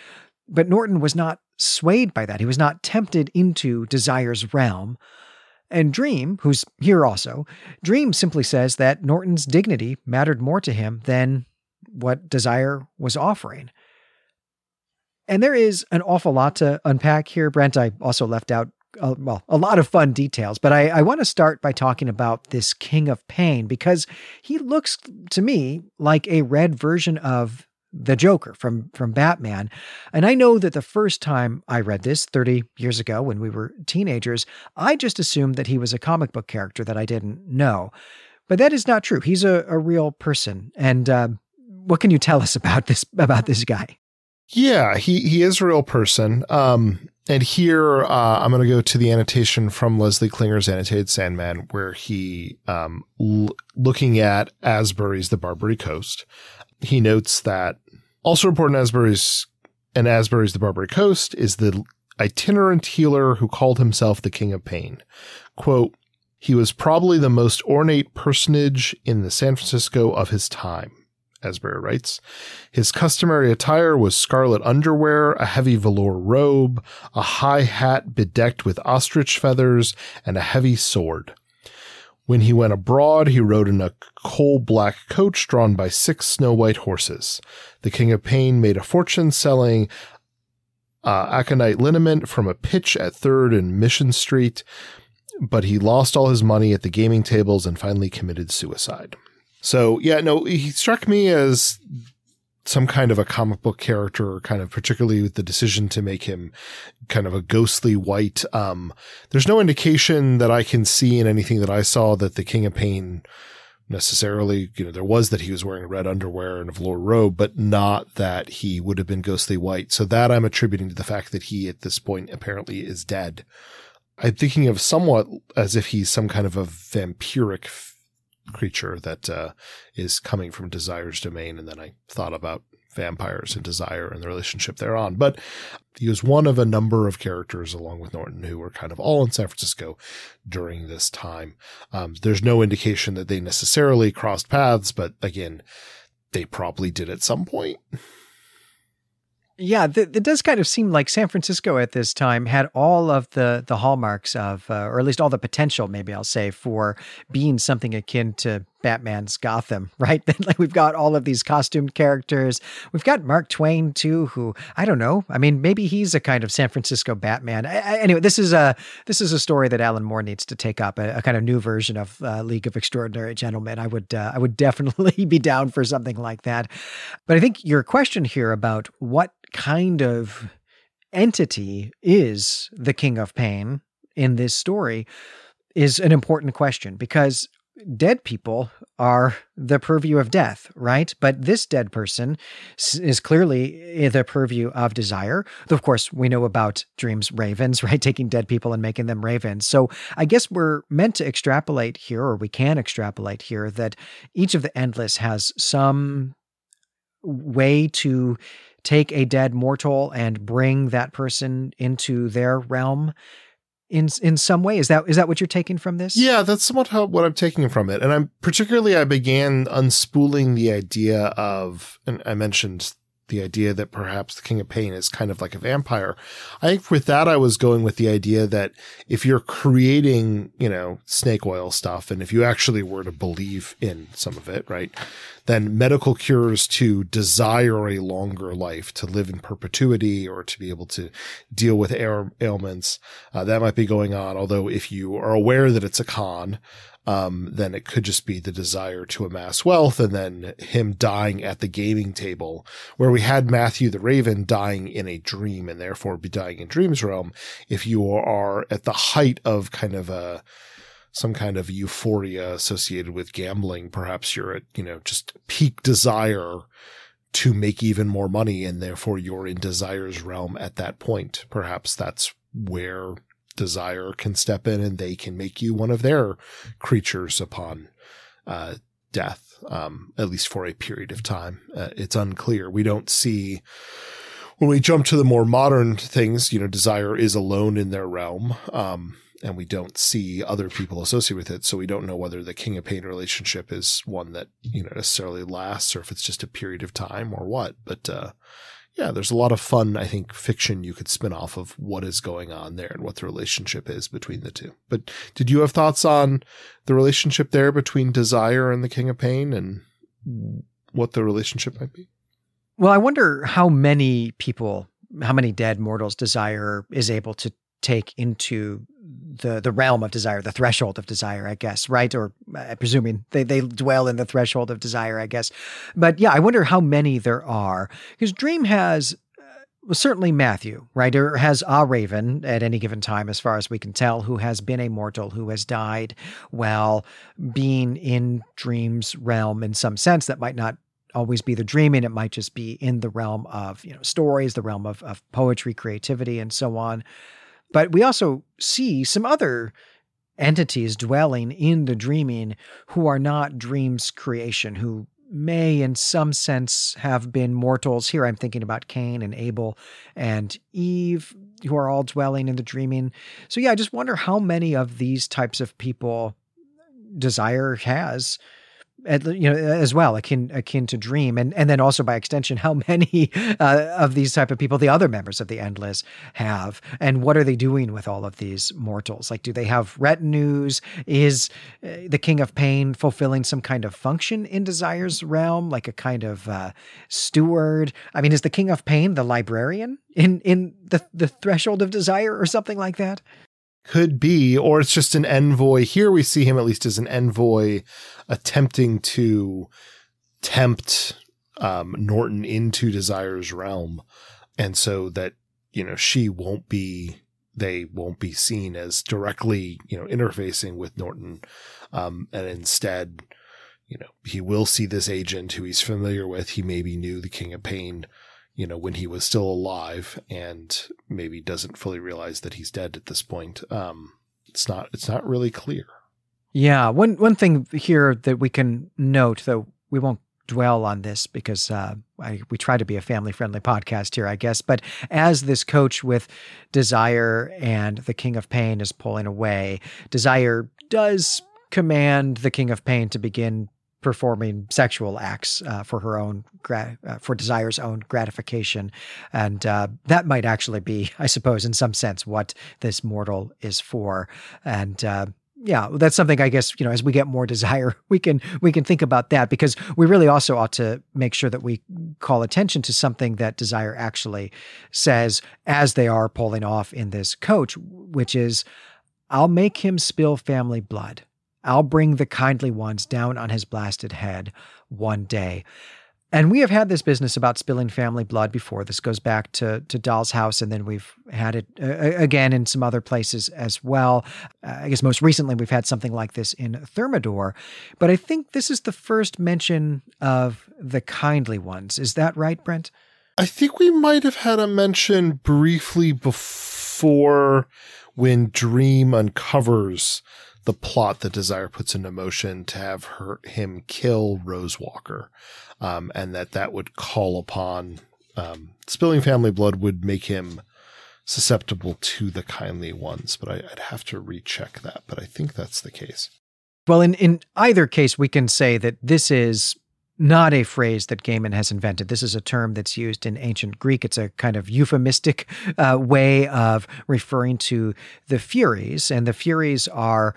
but Norton was not swayed by that. He was not tempted into Desire's realm. And Dream, who's here also, Dream simply says that Norton's dignity mattered more to him than what Desire was offering. And there is an awful lot to unpack here. Brent, I also left out, uh, well, a lot of fun details, but I, I want to start by talking about this King of Pain because he looks to me like a red version of the Joker from from Batman. And I know that the first time I read this 30 years ago when we were teenagers, I just assumed that he was a comic book character that I didn't know. But that is not true. He's a, a real person. And uh, what can you tell us about this about this guy? Yeah, he he is a real person. Um, and here uh, I'm going to go to the annotation from Leslie Klinger's annotated Sandman, where he, um, l- looking at Asbury's The Barbary Coast, he notes that also important Asbury's and Asbury's The Barbary Coast is the itinerant healer who called himself the King of Pain. Quote, he was probably the most ornate personage in the San Francisco of his time. Asbury writes. His customary attire was scarlet underwear, a heavy velour robe, a high hat bedecked with ostrich feathers, and a heavy sword. When he went abroad, he rode in a coal black coach drawn by six snow white horses. The King of Pain made a fortune selling uh, aconite liniment from a pitch at Third and Mission Street, but he lost all his money at the gaming tables and finally committed suicide. So yeah, no, he struck me as some kind of a comic book character, kind of particularly with the decision to make him kind of a ghostly white. Um, there's no indication that I can see in anything that I saw that the King of Pain necessarily, you know, there was that he was wearing red underwear and a velour robe, but not that he would have been ghostly white. So that I'm attributing to the fact that he at this point apparently is dead. I'm thinking of somewhat as if he's some kind of a vampiric creature that uh, is coming from Desire's domain. And then I thought about vampires and Desire and the relationship thereon. But he was one of a number of characters along with Norton who were kind of all in San Francisco during this time. Um, there's no indication that they necessarily crossed paths, but again, they probably did at some point. Yeah, th- it does kind of seem like San Francisco at this time had all of the the hallmarks of, uh, or at least all the potential, maybe I'll say, for being something akin to Batman's Gotham, right? like we've got all of these costumed characters. We've got Mark Twain too, who I don't know. I mean, maybe he's a kind of San Francisco Batman. I, I, anyway, this is a this is a story that Alan Moore needs to take up, a, a kind of new version of uh, League of Extraordinary Gentlemen. I would uh, I would definitely be down for something like that. But I think your question here about what kind of entity is the King of Pain in this story is an important question because dead people are the purview of death, right? But this dead person is clearly eh, the purview of desire. Of course, we know about dreams ravens, right? Taking dead people and making them ravens. So I guess we're meant to extrapolate here, or we can extrapolate here, that each of the endless has some way to take a dead mortal and bring that person into their realm in in some way? Is that is that what you're taking from this? Yeah that's somewhat how, what i'm taking from it. And i'm particularly i began unspooling the idea of and i mentioned the idea that perhaps the King of Pain is kind of like a vampire. I think with that, I was going with the idea that if you're creating, you know, snake oil stuff, and if you actually were to believe in some of it, right, then medical cures to desire a longer life, to live in perpetuity, or to be able to deal with ailments, uh, that might be going on. Although if you are aware that it's a con, um, then it could just be the desire to amass wealth and then him dying at the gaming table where we had Matthew the Raven dying in a dream and therefore be dying in dreams realm. If you are at the height of kind of a, some kind of euphoria associated with gambling, perhaps you're at, you know, just peak desire to make even more money and therefore you're in desire's realm at that point. Perhaps that's where desire can step in and they can make you one of their creatures upon uh, death, um, at least for a period of time. Uh, it's unclear. We don't see when we jump to the more modern things, you know, desire is alone in their realm. Um, and we don't see other people associated with it. So we don't know whether the King of Pain relationship is one that, you know, necessarily lasts or if it's just a period of time or what. But, uh, yeah, there's a lot of fun, I think, fiction you could spin off of what is going on there and what the relationship is between the two. But did you have thoughts on the relationship there between Desire and the King of Pain and what the relationship might be? Well, I wonder how many people, how many dead mortals Desire is able to take into the the realm of desire, the threshold of desire, I guess, right? Or uh, presuming they, they dwell in the threshold of desire, I guess. But yeah, I wonder how many there are because Dream has well, certainly Matthew, right, or has a raven at any given time, as far as we can tell, who has been a mortal who has died while being in Dream's realm in some sense that might not always be the dreaming. It might just be in the realm of, you know, stories, the realm of, of poetry, creativity, and so on. But we also see some other entities dwelling in the dreaming who are not dreams creation, who may, in some sense, have been mortals. Here I'm thinking about Cain and Abel and Eve, who are all dwelling in the dreaming. So, yeah, I just wonder how many of these types of people desire has you know as well akin akin to dream and and then also by extension how many uh, of these type of people the other members of the endless have and what are they doing with all of these mortals? Like do they have retinues is uh, the king of pain fulfilling some kind of function in desire's realm like a kind of uh, steward? I mean is the king of pain the librarian in in the the threshold of desire or something like that could be, or it's just an envoy. Here we see him at least as an envoy attempting to tempt um, Norton into Desire's realm. And so that, you know, she won't be, they won't be seen as directly, you know, interfacing with Norton. Um, and instead, you know, he will see this agent who he's familiar with. He maybe knew the King of Pain you know, when he was still alive and maybe doesn't fully realize that he's dead at this point. Um, it's not, it's not really clear. Yeah. One, one thing here that we can note, though we won't dwell on this because uh, I, we try to be a family friendly podcast here, I guess. But as this coach with Desire and the King of Pain is pulling away, Desire does command the King of Pain to begin performing sexual acts uh, for her own uh, for desire's own gratification. And uh, that might actually be i suppose in some sense what this mortal is for. And uh, yeah that's something i guess you know as we get more desire we can we can think about that because we really also ought to make sure that we call attention to something that desire actually says as they are pulling off in this coach which is i'll make him spill family blood I'll bring the kindly ones down on his blasted head one day. And we have had this business about spilling family blood before. This goes back to, to Doll's House, and then we've had it uh, again in some other places as well. Uh, I guess most recently we've had something like this in Thermidor. But I think this is the first mention of the kindly ones. Is that right, Brent? I think we might have had a mention briefly before when Dream uncovers the plot that Desire puts into motion to have her him kill Rose Walker, um, and that that would call upon um, spilling family blood would make him susceptible to the kindly ones. But I, would have to recheck that. But I think that's the case. Well, in in either case, we can say that this is not a phrase that Gaiman has invented. This is a term that's used in ancient Greek. It's a kind of euphemistic uh, way of referring to the Furies, and the Furies are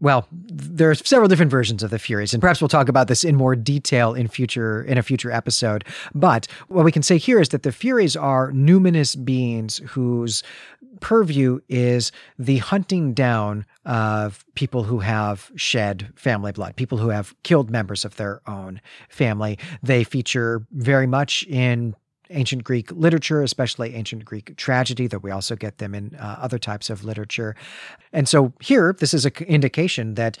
well, there are several different versions of the Furies, and perhaps we'll talk about this in more detail in future in a future episode. But what we can say here is that the Furies are numinous beings whose purview is the hunting down of people who have shed family blood, people who have killed members of their own family. They feature very much in ancient Greek literature, especially ancient Greek tragedy, though we also get them in uh, other types of literature. And so here, this is an indication that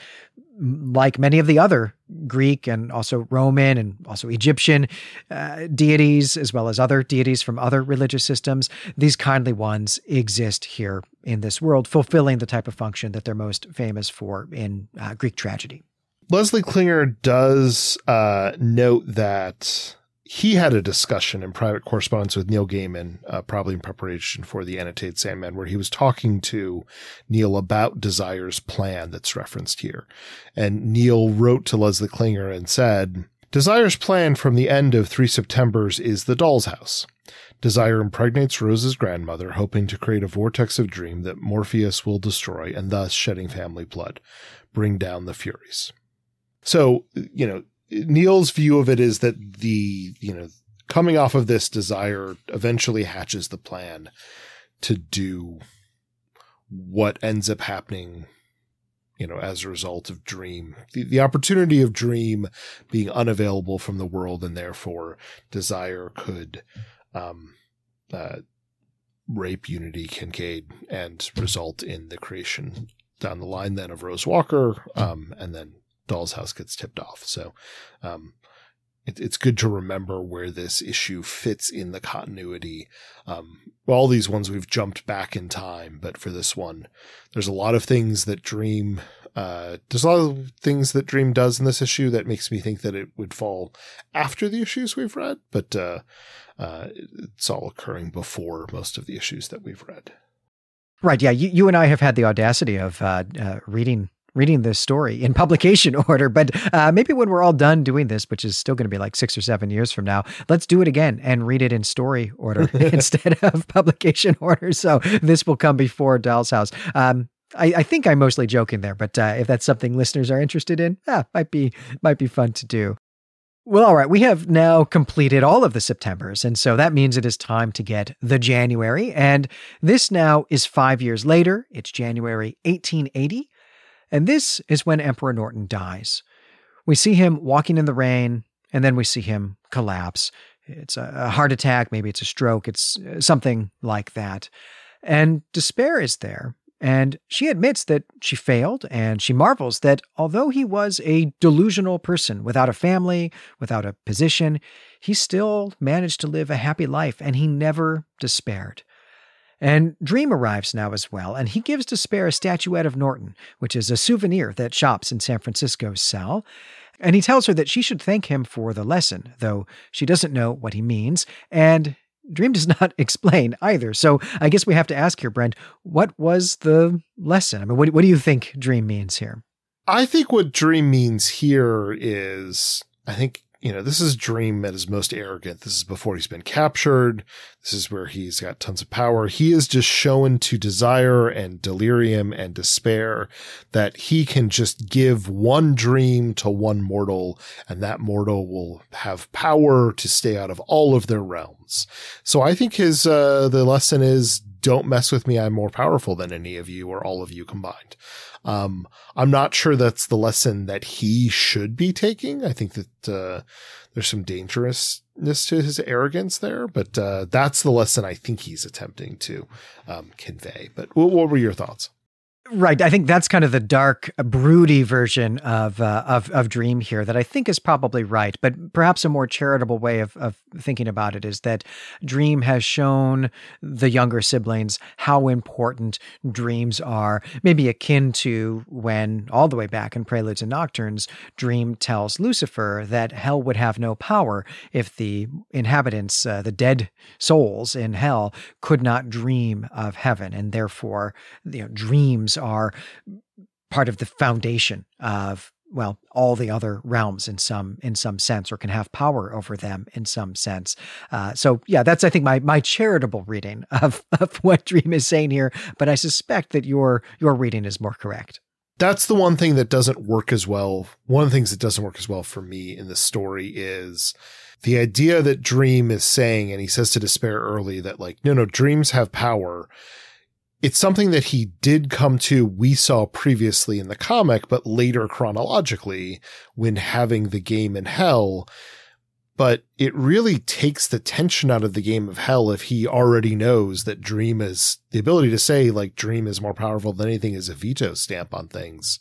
like many of the other Greek and also Roman and also Egyptian uh, deities, as well as other deities from other religious systems, these kindly ones exist here in this world, fulfilling the type of function that they're most famous for in uh, Greek tragedy. Leslie Klinger does uh, note that he had a discussion in private correspondence with Neil Gaiman, uh, probably in preparation for the annotated Sandman, where he was talking to Neil about Desire's plan that's referenced here. And Neil wrote to Leslie Klinger and said, Desire's plan from the end of Three Septembers is the doll's house. Desire impregnates Rose's grandmother, hoping to create a vortex of dream that Morpheus will destroy and thus shedding family blood, bring down the Furies. So, you know, Neil's view of it is that the, you know, coming off of this desire eventually hatches the plan to do what ends up happening, you know, as a result of dream, the, the opportunity of dream being unavailable from the world and therefore desire could, um, uh, rape Unity Kincaid and result in the creation down the line then of Rose Walker, um, and then Doll's House gets tipped off. So, um, it, it's good to remember where this issue fits in the continuity. Um, all these ones we've jumped back in time, but for this one, there's a lot of things that Dream, uh, there's a lot of things that Dream does in this issue that makes me think that it would fall after the issues we've read, but, uh, uh, it's all occurring before most of the issues that we've read. Right. Yeah. You, you and I have had the audacity of uh, uh, reading reading this story in publication order. But uh, maybe when we're all done doing this, which is still going to be like six or seven years from now, let's do it again and read it in story order instead of publication order. So this will come before Doll's House. Um, I, I, think I'm mostly joking there, but uh, if that's something listeners are interested in, ah, might be might be fun to do. Well, all right, we have now completed all of the Septembers, and so that means it is time to get the January. And this now is five years later. It's January 1880. And this is when Emperor Norton dies. We see him walking in the rain, and then we see him collapse. It's a heart attack, maybe it's a stroke, it's uh, something like that. And despair is there. And she admits that she failed, and she marvels that although he was a delusional person without a family, without a position, he still managed to live a happy life and he never despaired. And Dream arrives now as well, and he gives Despair a statuette of Norton, which is a souvenir that shops in San Francisco's sell. And he tells her that she should thank him for the lesson, though she doesn't know what he means. And Dream does not explain either. So I guess we have to ask here, Brent, what was the lesson? I mean, what, what do you think Dream means here? I think what Dream means here is I think you know, this is Dream at his most arrogant. This is before he's been captured. This is where he's got tons of power. He is just shown to desire and delirium and despair that he can just give one dream to one mortal and that mortal will have power to stay out of all of their realms. So I think his, uh, the lesson is don't mess with me. I'm more powerful than any of you or all of you combined. Um, I'm not sure that's the lesson that he should be taking. I think that, uh, there's some dangerousness to his arrogance there, but, uh, that's the lesson I think he's attempting to, um, convey. But what, what were your thoughts? Right. I think that's kind of the dark, broody version of, uh, of of Dream here that I think is probably right. But perhaps a more charitable way of, of thinking about it is that Dream has shown the younger siblings how important dreams are, maybe akin to when, all the way back in Preludes and Nocturnes, Dream tells Lucifer that hell would have no power if the inhabitants, uh, the dead souls in hell, could not dream of heaven. And therefore, you know, dreams are part of the foundation of well all the other realms in some in some sense or can have power over them in some sense. Uh, so yeah that's i think my my charitable reading of of what dream is saying here but i suspect that your your reading is more correct. That's the one thing that doesn't work as well. One of the things that doesn't work as well for me in the story is the idea that dream is saying and he says to despair early that like no no dreams have power it's something that he did come to, we saw previously in the comic, but later chronologically when having the game in hell. But it really takes the tension out of the game of hell if he already knows that Dream is the ability to say, like, Dream is more powerful than anything is a veto stamp on things.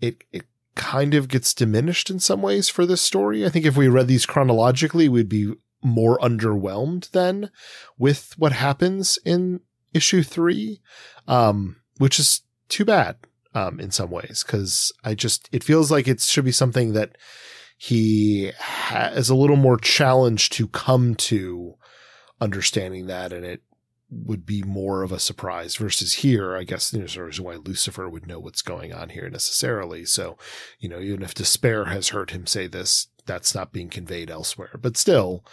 It, it kind of gets diminished in some ways for this story. I think if we read these chronologically, we'd be more underwhelmed then with what happens in issue three, um, which is too bad um, in some ways because I just it feels like it should be something that he has a little more challenge to come to understanding that, and it would be more of a surprise versus here. I guess there's a reason why Lucifer would know what's going on here necessarily. So, you know, even if despair has heard him say this, that's not being conveyed elsewhere. But still,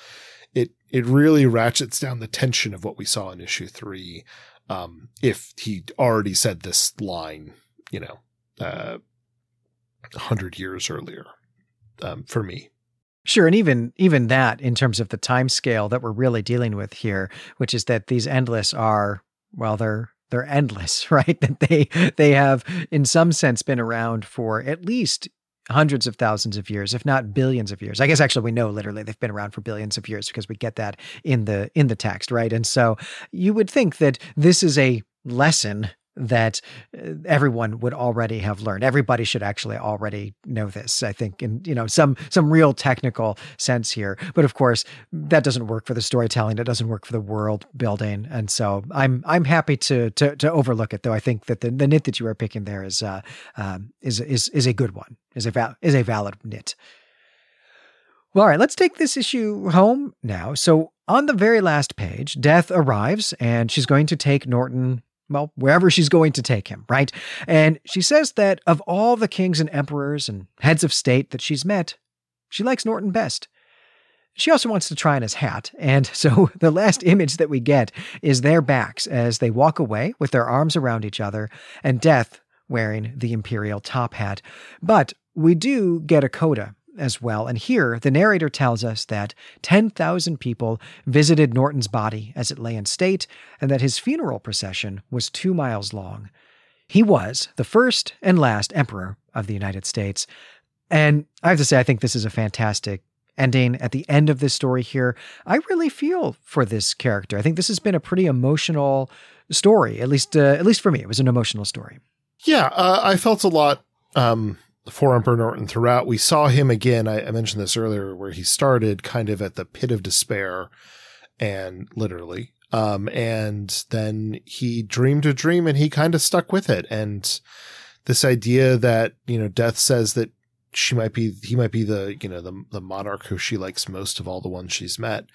it it really ratchets down the tension of what we saw in issue three. Um, if he already said this line, you know, uh, hundred years earlier, um, for me. Sure, and even even that in terms of the time scale that we're really dealing with here, which is that these endless are well, they're they're endless, right? That they they have in some sense been around for at least hundreds of thousands of years, if not billions of years. I guess actually we know literally they've been around for billions of years because we get that in the in the text, right? And so you would think that this is a lesson that uh, everyone would already have learned. Everybody should actually already know this, I think, in you know some some real technical sense here. But of course, that doesn't work for the storytelling. It doesn't work for the world building. And so I'm I'm happy to to, to overlook it, though. I think that the, the nit that you are picking there is uh, um, is is is a good one. Is a val- is a valid nit. Well, all right, let's take this issue home now. So on the very last page, Death arrives and she's going to take Norton well, wherever she's going to take him, right? And she says that of all the kings and emperors and heads of state that she's met, she likes Norton best. She also wants to try on his hat, and so the last image that we get is their backs as they walk away with their arms around each other, and Death wearing the imperial top hat. But we do get a coda as well. And here, the narrator tells us that 10,000 people visited Norton's body as it lay in state, and that his funeral procession was two miles long. He was the first and last emperor of the United States. And I have to say, I think this is a fantastic ending at the end of this story here. I really feel for this character. I think this has been a pretty emotional story, at least, uh, at least for me. It was an emotional story. Yeah, uh, I felt a lot um, for Emperor Norton throughout. We saw him again. I, I, mentioned this earlier, where he started kind of at the pit of despair, and literally, um, and then he dreamed a dream, and he kind of stuck with it. And this idea that you know, Death says that she might be, he might be the you know the the monarch who she likes most of all the ones she's met.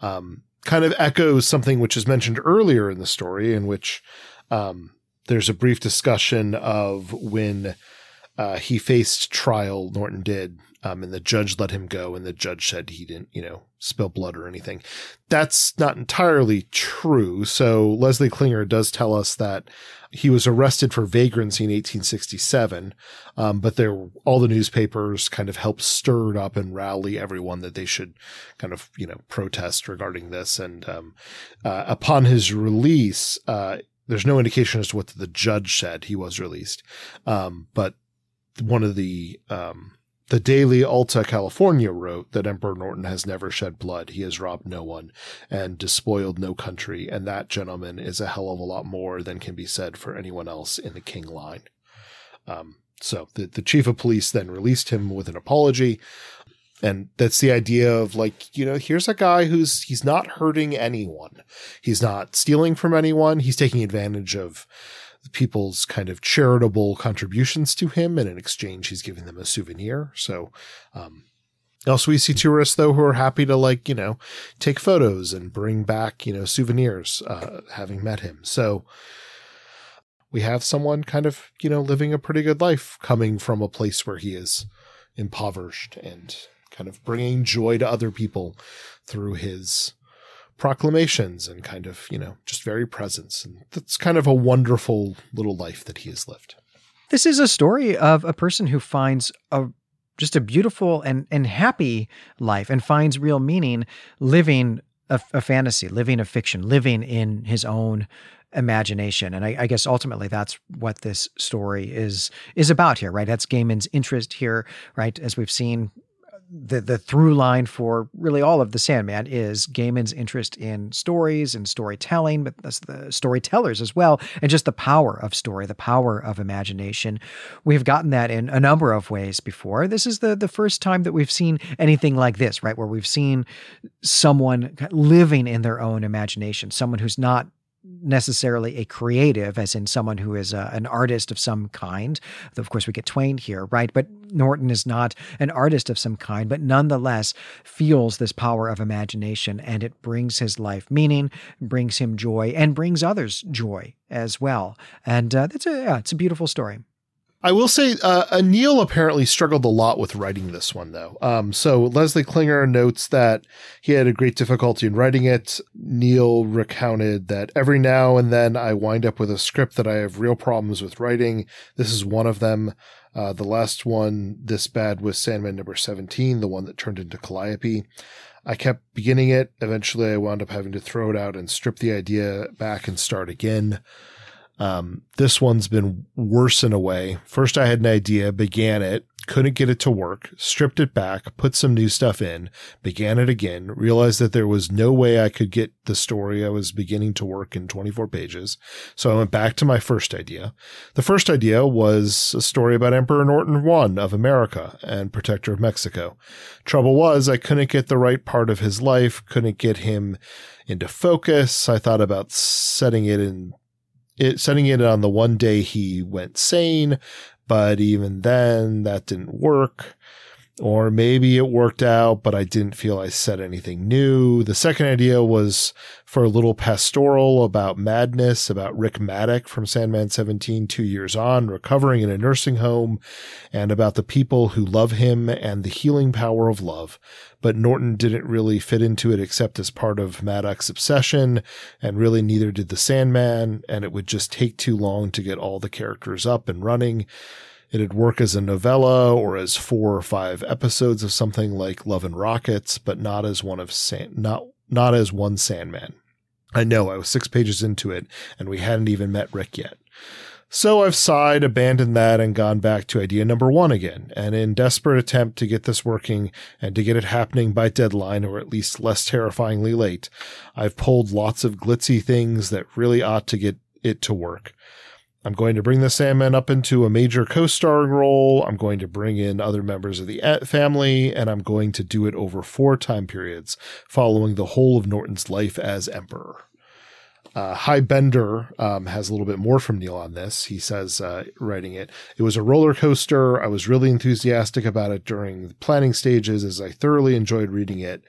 Um, kind of echoes something which is mentioned earlier in the story, in which um, there's a brief discussion of when uh, he faced trial. Norton did, um, and the judge let him go, and the judge said he didn't, you know, spill blood or anything. That's not entirely true. So Leslie Klinger does tell us that he was arrested for vagrancy in 1867, um, but there all the newspapers kind of helped stir it up and rally everyone that they should kind of you know protest regarding this. And um, uh, upon his release, uh, there's no indication as to what the judge said. He was released, um, but one of the um, the Daily Alta California wrote that Emperor Norton has never shed blood. He has robbed no one and despoiled no country. And that gentleman is a hell of a lot more than can be said for anyone else in the King line. Um, so the, the chief of police then released him with an apology. And that's the idea of like, you know, here's a guy who's, he's not hurting anyone. He's not stealing from anyone. He's taking advantage of, people's kind of charitable contributions to him, and in exchange, he's giving them a souvenir. So, um, also we see tourists though who are happy to like you know take photos and bring back you know souvenirs, uh, having met him. So we have someone kind of you know living a pretty good life, coming from a place where he is impoverished and kind of bringing joy to other people through his proclamations and kind of, you know, just very presence. And that's kind of a wonderful little life that he has lived. This is a story of a person who finds a just a beautiful and, and happy life and finds real meaning living a, a fantasy, living a fiction, living in his own imagination. And I, I, guess ultimately that's what this story is is about here, right? That's Gaiman's interest here, right? As we've seen the the through line for really all of the Sandman is Gaiman's interest in stories and storytelling, but that's the storytellers as well, and just the power of story, the power of imagination. We've gotten that in a number of ways before. This is the the first time that we've seen anything like this, right? Where we've seen someone living in their own imagination, someone who's not necessarily a creative, as in someone who is a, an artist of some kind. Of course, we get Twain here, right? But Norton is not an artist of some kind, but nonetheless feels this power of imagination and it brings his life meaning, brings him joy, and brings others joy as well. And uh, that's a, yeah, it's a beautiful story. I will say, uh, Neil apparently struggled a lot with writing this one, though. Um, so Leslie Klinger notes that he had a great difficulty in writing it. Neil recounted that every now and then I wind up with a script that I have real problems with writing. This is one of them. Uh, the last one this bad was Sandman number 17, the one that turned into Calliope. I kept beginning it. Eventually I wound up having to throw it out and strip the idea back and start again. Um, this one's been worse in a way. First, I had an idea, began it, couldn't get it to work, stripped it back, put some new stuff in, began it again, realized that there was no way I could get the story I was beginning to work in 24 pages. So I went back to my first idea. The first idea was a story about Emperor Norton I of America and Protector of Mexico. Trouble was, I couldn't get the right part of his life, couldn't get him into focus. I thought about setting it in it, setting it on the one day he went sane, but even then that didn't work. Or maybe it worked out, but I didn't feel I said anything new. The second idea was for a little pastoral about madness, about Rick Madoc from Sandman 17, two years on, recovering in a nursing home, and about the people who love him and the healing power of love. But Norton didn't really fit into it except as part of Madoc's obsession, and really neither did the Sandman, and it would just take too long to get all the characters up and running. It'd work as a novella or as four or five episodes of something like Love and Rockets, but not as one of Sand, not not as one Sandman. I know I was six pages into it and we hadn't even met Rick yet. So I've sighed, abandoned that, and gone back to idea number one again. And in desperate attempt to get this working and to get it happening by deadline, or at least less terrifyingly late, I've pulled lots of glitzy things that really ought to get it to work. I'm going to bring the Sandman up into a major co-starring role. I'm going to bring in other members of the family, and I'm going to do it over four time periods, following the whole of Norton's life as Emperor. Uh, Hy Bender um, has a little bit more from Neil on this. He says, uh, writing it, it was a roller coaster. I was really enthusiastic about it during the planning stages, as I thoroughly enjoyed reading it.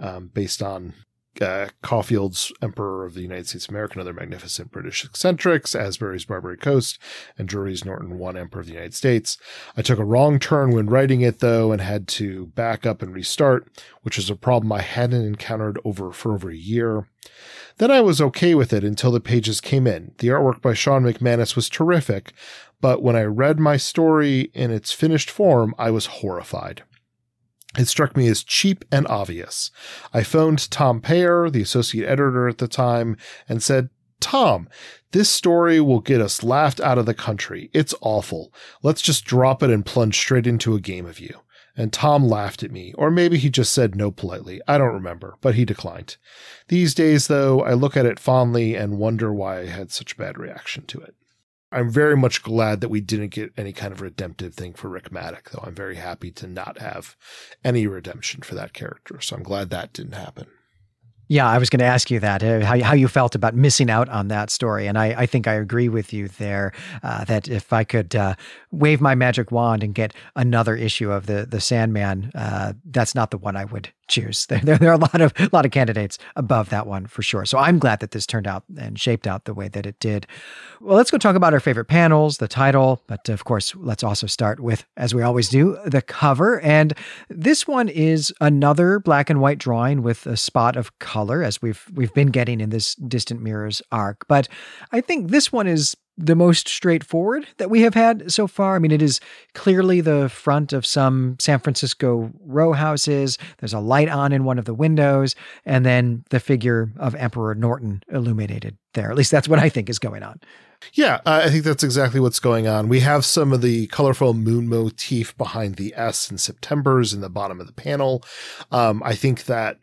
Um, based on uh, Caufield's Emperor of the United States of America and Other Magnificent British Eccentrics, Asbury's Barbary Coast, and Drury's Norton One Emperor of the United States. I took a wrong turn when writing it though and had to back up and restart, which is a problem I hadn't encountered over for over a year. Then I was okay with it until the pages came in. The artwork by Shawn McManus was terrific, but when I read my story in its finished form, I was horrified. It struck me as cheap and obvious. I phoned Tom Peyer, the associate editor at the time, and said, Tom, this story will get us laughed out of the country. It's awful. Let's just drop it and plunge straight into a game of you. And Tom laughed at me, or maybe he just said no politely. I don't remember, but he declined. These days, though, I look at it fondly and wonder why I had such a bad reaction to it. I'm very much glad that we didn't get any kind of redemptive thing for Rick Madoc, though. I'm very happy to not have any redemption for that character. So I'm glad that didn't happen. Yeah, I was going to ask you that uh, how how you felt about missing out on that story, and I, I think I agree with you there. Uh, that if I could uh, wave my magic wand and get another issue of the the Sandman, uh, that's not the one I would choose. There, there, there, are a lot of a lot of candidates above that one for sure. So I'm glad that this turned out and shaped out the way that it did. Well, let's go talk about our favorite panels, the title, but of course, let's also start with, as we always do, the cover. And this one is another black and white drawing with a spot of color, as we've we've been getting in this Distant Mirrors arc. But I think this one is the most straightforward that we have had so far. I mean, it is clearly the front of some San Francisco row houses. There's a light on in one of the windows, and then the figure of Emperor Norton illuminated there. At least that's what I think is going on. Yeah, uh, I think that's exactly what's going on. We have some of the colorful moon motif behind the S in September's in the bottom of the panel. Um, I think that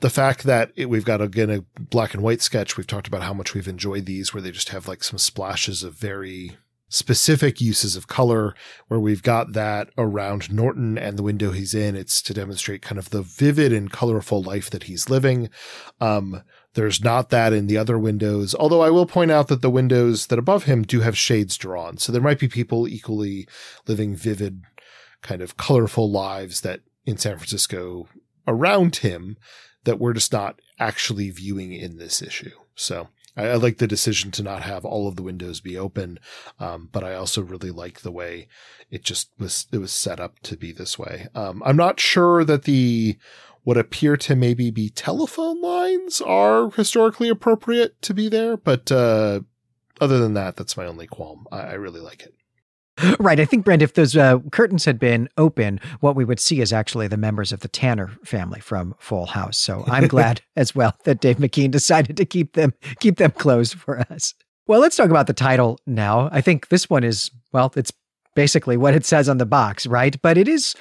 the fact that it, we've got again a black and white sketch, we've talked about how much we've enjoyed these, where they just have like some splashes of very specific uses of color where we've got that around Norton and the window he's in. It's to demonstrate kind of the vivid and colorful life that he's living. Um, there's not that in the other windows, although I will point out that the windows that above him do have shades drawn. So there might be people equally living vivid, kind of colorful lives that in San Francisco around him that we're just not actually viewing in this issue. So I, I, like the decision to not have all of the windows be open, um, but I also really like the way it just was. It was set up to be this way. Um, I'm not sure that the what appear to maybe be telephone lines are historically appropriate to be there, but uh, other than that, that's my only qualm. I, I really like it. Right. I think, Brent, if those uh, curtains had been open, what we would see is actually the members of the Tanner family from Full House. So I'm glad as well that Dave McKean decided to keep them keep them closed for us. Well, let's talk about the title now. I think this one is well, it's basically what it says on the box, right? But it is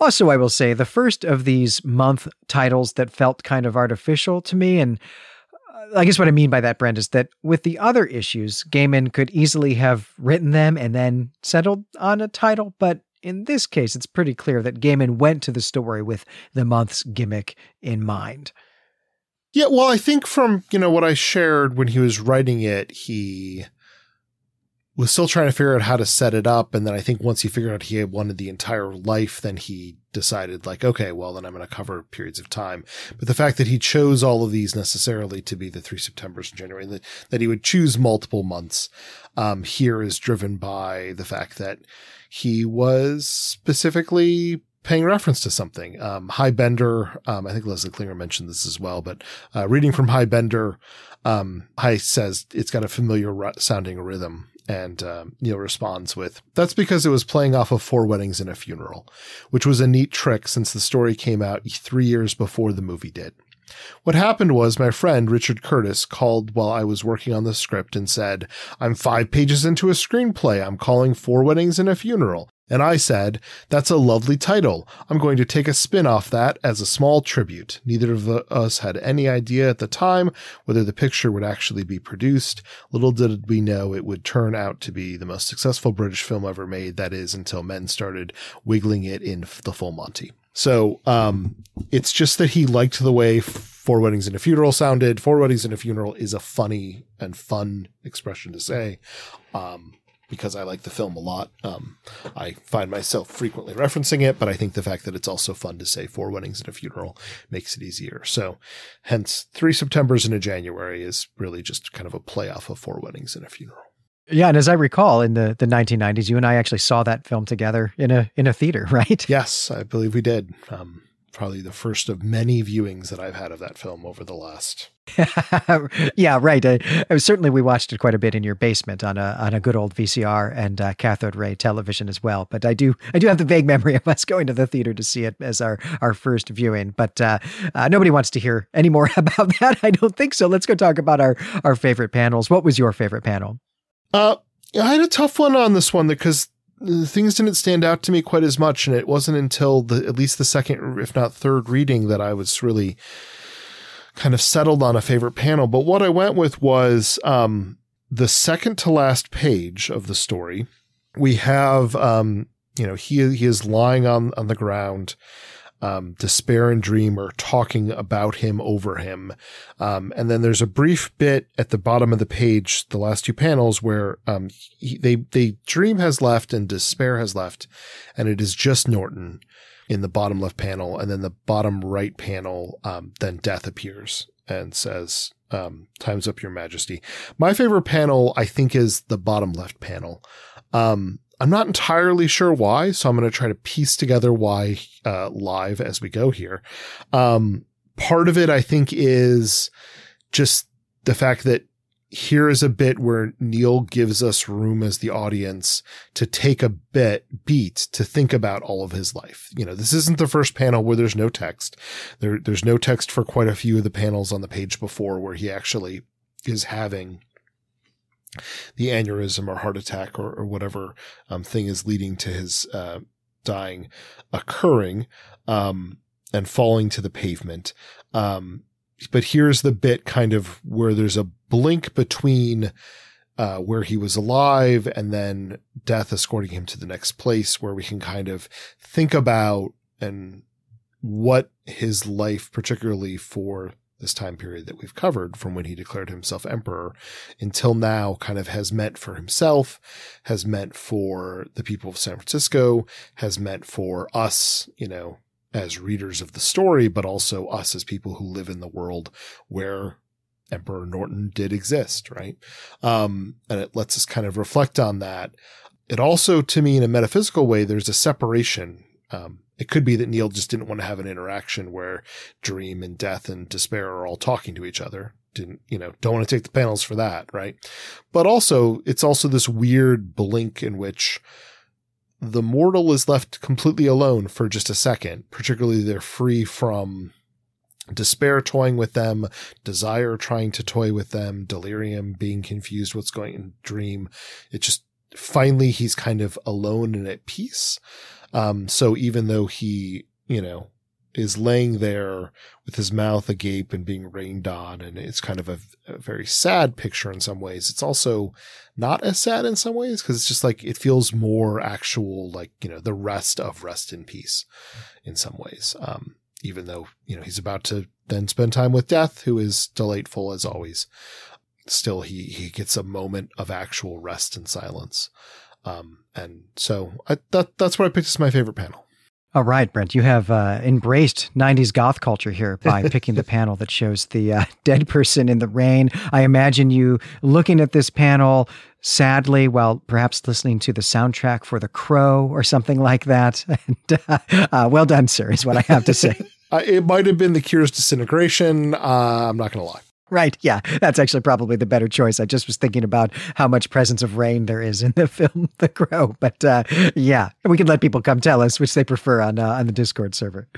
also, I will say, the first of these month titles that felt kind of artificial to me and I guess what I mean by that, Brent, is that with the other issues, Gaiman could easily have written them and then settled on a title. But in this case, it's pretty clear that Gaiman went to the story with the month's gimmick in mind. Yeah, well, I think from, you know, what I shared when he was writing it, he was still trying to figure out how to set it up. And then I think once he figured out he had wanted the entire life, then he decided like, okay, well, then I'm going to cover periods of time. But the fact that he chose all of these necessarily to be the three Septembers in January, that, that he would choose multiple months, um, here is driven by the fact that he was specifically paying reference to something. Um, Hy Bender, um, I think Leslie Klinger mentioned this as well, but, uh, reading from Hy Bender, um, Hy says it's got a familiar sounding rhythm and um, Neil responds with, That's because it was playing off of Four Weddings and a Funeral, which was a neat trick since the story came out three years before the movie did. What happened was my friend Richard Curtis called while I was working on the script and said, I'm five pages into a screenplay I'm calling Four Weddings and a Funeral. And I said, That's a lovely title. I'm going to take a spin off that as a small tribute. Neither of us had any idea at the time whether the picture would actually be produced. Little did we know it would turn out to be the most successful British film ever made. That is until men started wiggling it in the full Monty. So, um, it's just that he liked the way Four Weddings and a Funeral sounded. Four Weddings and a Funeral is a funny and fun expression to say. Um, because I like the film a lot. Um, I find myself frequently referencing it, but I think the fact that it's also fun to say four weddings and a funeral makes it easier. So hence three Septembers and a January is really just kind of a play off of four weddings and a funeral. Yeah, and as I recall, in the, the 1990s, you and I actually saw that film together in a in a theater, right? Yes, I believe we did. Um, probably the first of many viewings that I've had of that film over the last. yeah, right. Uh, certainly, we watched it quite a bit in your basement on a on a good old VCR and uh, cathode ray television as well. But I do I do have the vague memory of us going to the theater to see it as our our first viewing. But uh, uh nobody wants to hear any more about that. I don't think so. Let's go talk about our our favorite panels. What was your favorite panel? Uh, I had a tough one on this one because things didn't stand out to me quite as much. And it wasn't until the, at least the second, if not third reading that I was really kind of settled on a favorite panel. But what I went with was, um, the second to last page of the story. We have, um, you know, he, he is lying on, on the ground um, despair and dream are talking about him over him. Um, and then there's a brief bit at the bottom of the page, the last two panels where, um, he, they, they dream has left and despair has left. And it is just Norton in the bottom left panel. And then the bottom right panel, um, then death appears and says, um, time's up your majesty. My favorite panel, I think is the bottom left panel. Um, I'm not entirely sure why, so I'm going to try to piece together why uh, live as we go here. Um, part of it, I think, is just the fact that here is a bit where Neil gives us room as the audience to take a bit beat to think about all of his life. You know, this isn't the first panel where there's no text. There, there's no text for quite a few of the panels on the page before where he actually is having the aneurysm or heart attack or, or whatever um, thing is leading to his uh, dying occurring um, and falling to the pavement. Um, but here's the bit kind of where there's a blink between uh, where he was alive and then death escorting him to the next place where we can kind of think about and what his life, particularly for this time period that we've covered from when he declared himself emperor until now kind of has meant for himself, has meant for the people of San Francisco, has meant for us, you know, as readers of the story, but also us as people who live in the world where Emperor Norton did exist, right? Um, and it lets us kind of reflect on that. It also, to me, in a metaphysical way, there's a separation um, it could be that Neil just didn't want to have an interaction where dream and death and despair are all talking to each other. Didn't, you know, don't want to take the panels for that, right? But also, it's also this weird blink in which the mortal is left completely alone for just a second. Particularly, they're free from despair toying with them, desire trying to toy with them, delirium being confused what's going in dream. It just finally he's kind of alone and at peace. Um, so even though he, you know, is laying there with his mouth agape and being rained on, and it's kind of a, a very sad picture in some ways. It's also not as sad in some ways because it's just like it feels more actual, like you know, the rest of rest in peace in some ways. Um, even though you know he's about to then spend time with death, who is delightful as always. Still, he he gets a moment of actual rest and silence. Um, and so I, that, that's what I picked as my favorite panel. All right, Brent, you have uh, embraced 90s goth culture here by picking the panel that shows the uh, dead person in the rain. I imagine you looking at this panel sadly while perhaps listening to the soundtrack for The Crow or something like that. And, uh, uh well done, sir, is what I have to say. It might have been The Cure's Disintegration. Uh, I'm not going to lie. Right. Yeah. That's actually probably the better choice. I just was thinking about how much presence of rain there is in the film The Crow. But uh, yeah, we can let people come tell us which they prefer on, uh, on the Discord server.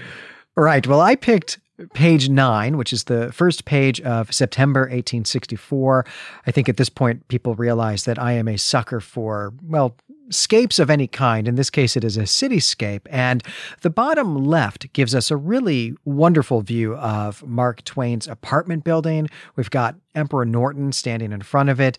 Right. Well, I picked page nine, which is the first page of September 1864. I think at this point, people realize that I am a sucker for, well, scapes of any kind. In this case, it is a cityscape. And the bottom left gives us a really wonderful view of Mark Twain's apartment building. We've got Emperor Norton standing in front of it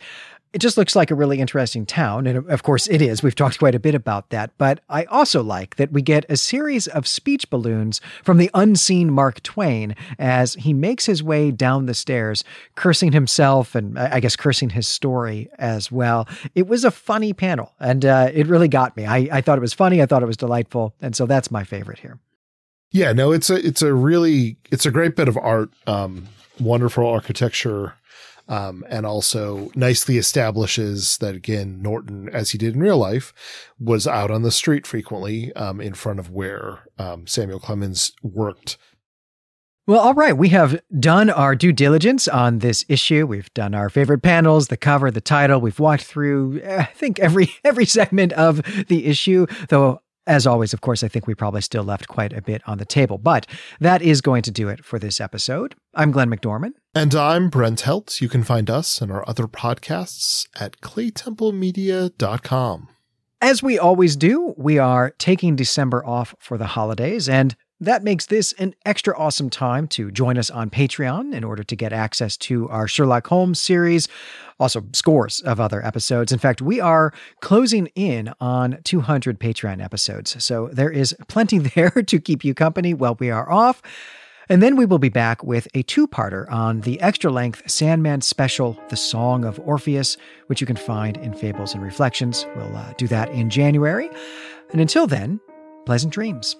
it just looks like a really interesting town. And of course, it is. We've talked quite a bit about that. But I also like that we get a series of speech balloons from the unseen Mark Twain as he makes his way down the stairs, cursing himself and I guess cursing his story as well. It was a funny panel and uh, it really got me. I, I thought it was funny. I thought it was delightful. And so that's my favorite here. Yeah, no, it's a it's a really it's a great bit of art. Um, wonderful architecture um, and also nicely establishes that again, Norton, as he did in real life, was out on the street frequently um, in front of where um, Samuel Clemens worked. Well, all right. We have done our due diligence on this issue. We've done our favorite panels, the cover, the title. We've walked through, eh, I think, every every segment of the issue. Though as always, of course, I think we probably still left quite a bit on the table, but that is going to do it for this episode. I'm Glenn McDorman. And I'm Brent Helt. You can find us and our other podcasts at claytemplemedia.com. As we always do, we are taking December off for the holidays, and that makes this an extra awesome time to join us on Patreon in order to get access to our Sherlock Holmes series, also scores of other episodes. In fact, we are closing in on 200 Patreon episodes, so there is plenty there to keep you company while we are off. And then we will be back with a two parter on the extra length Sandman special, The Song of Orpheus, which you can find in Fables and Reflections. We'll uh, do that in January. And until then, pleasant dreams.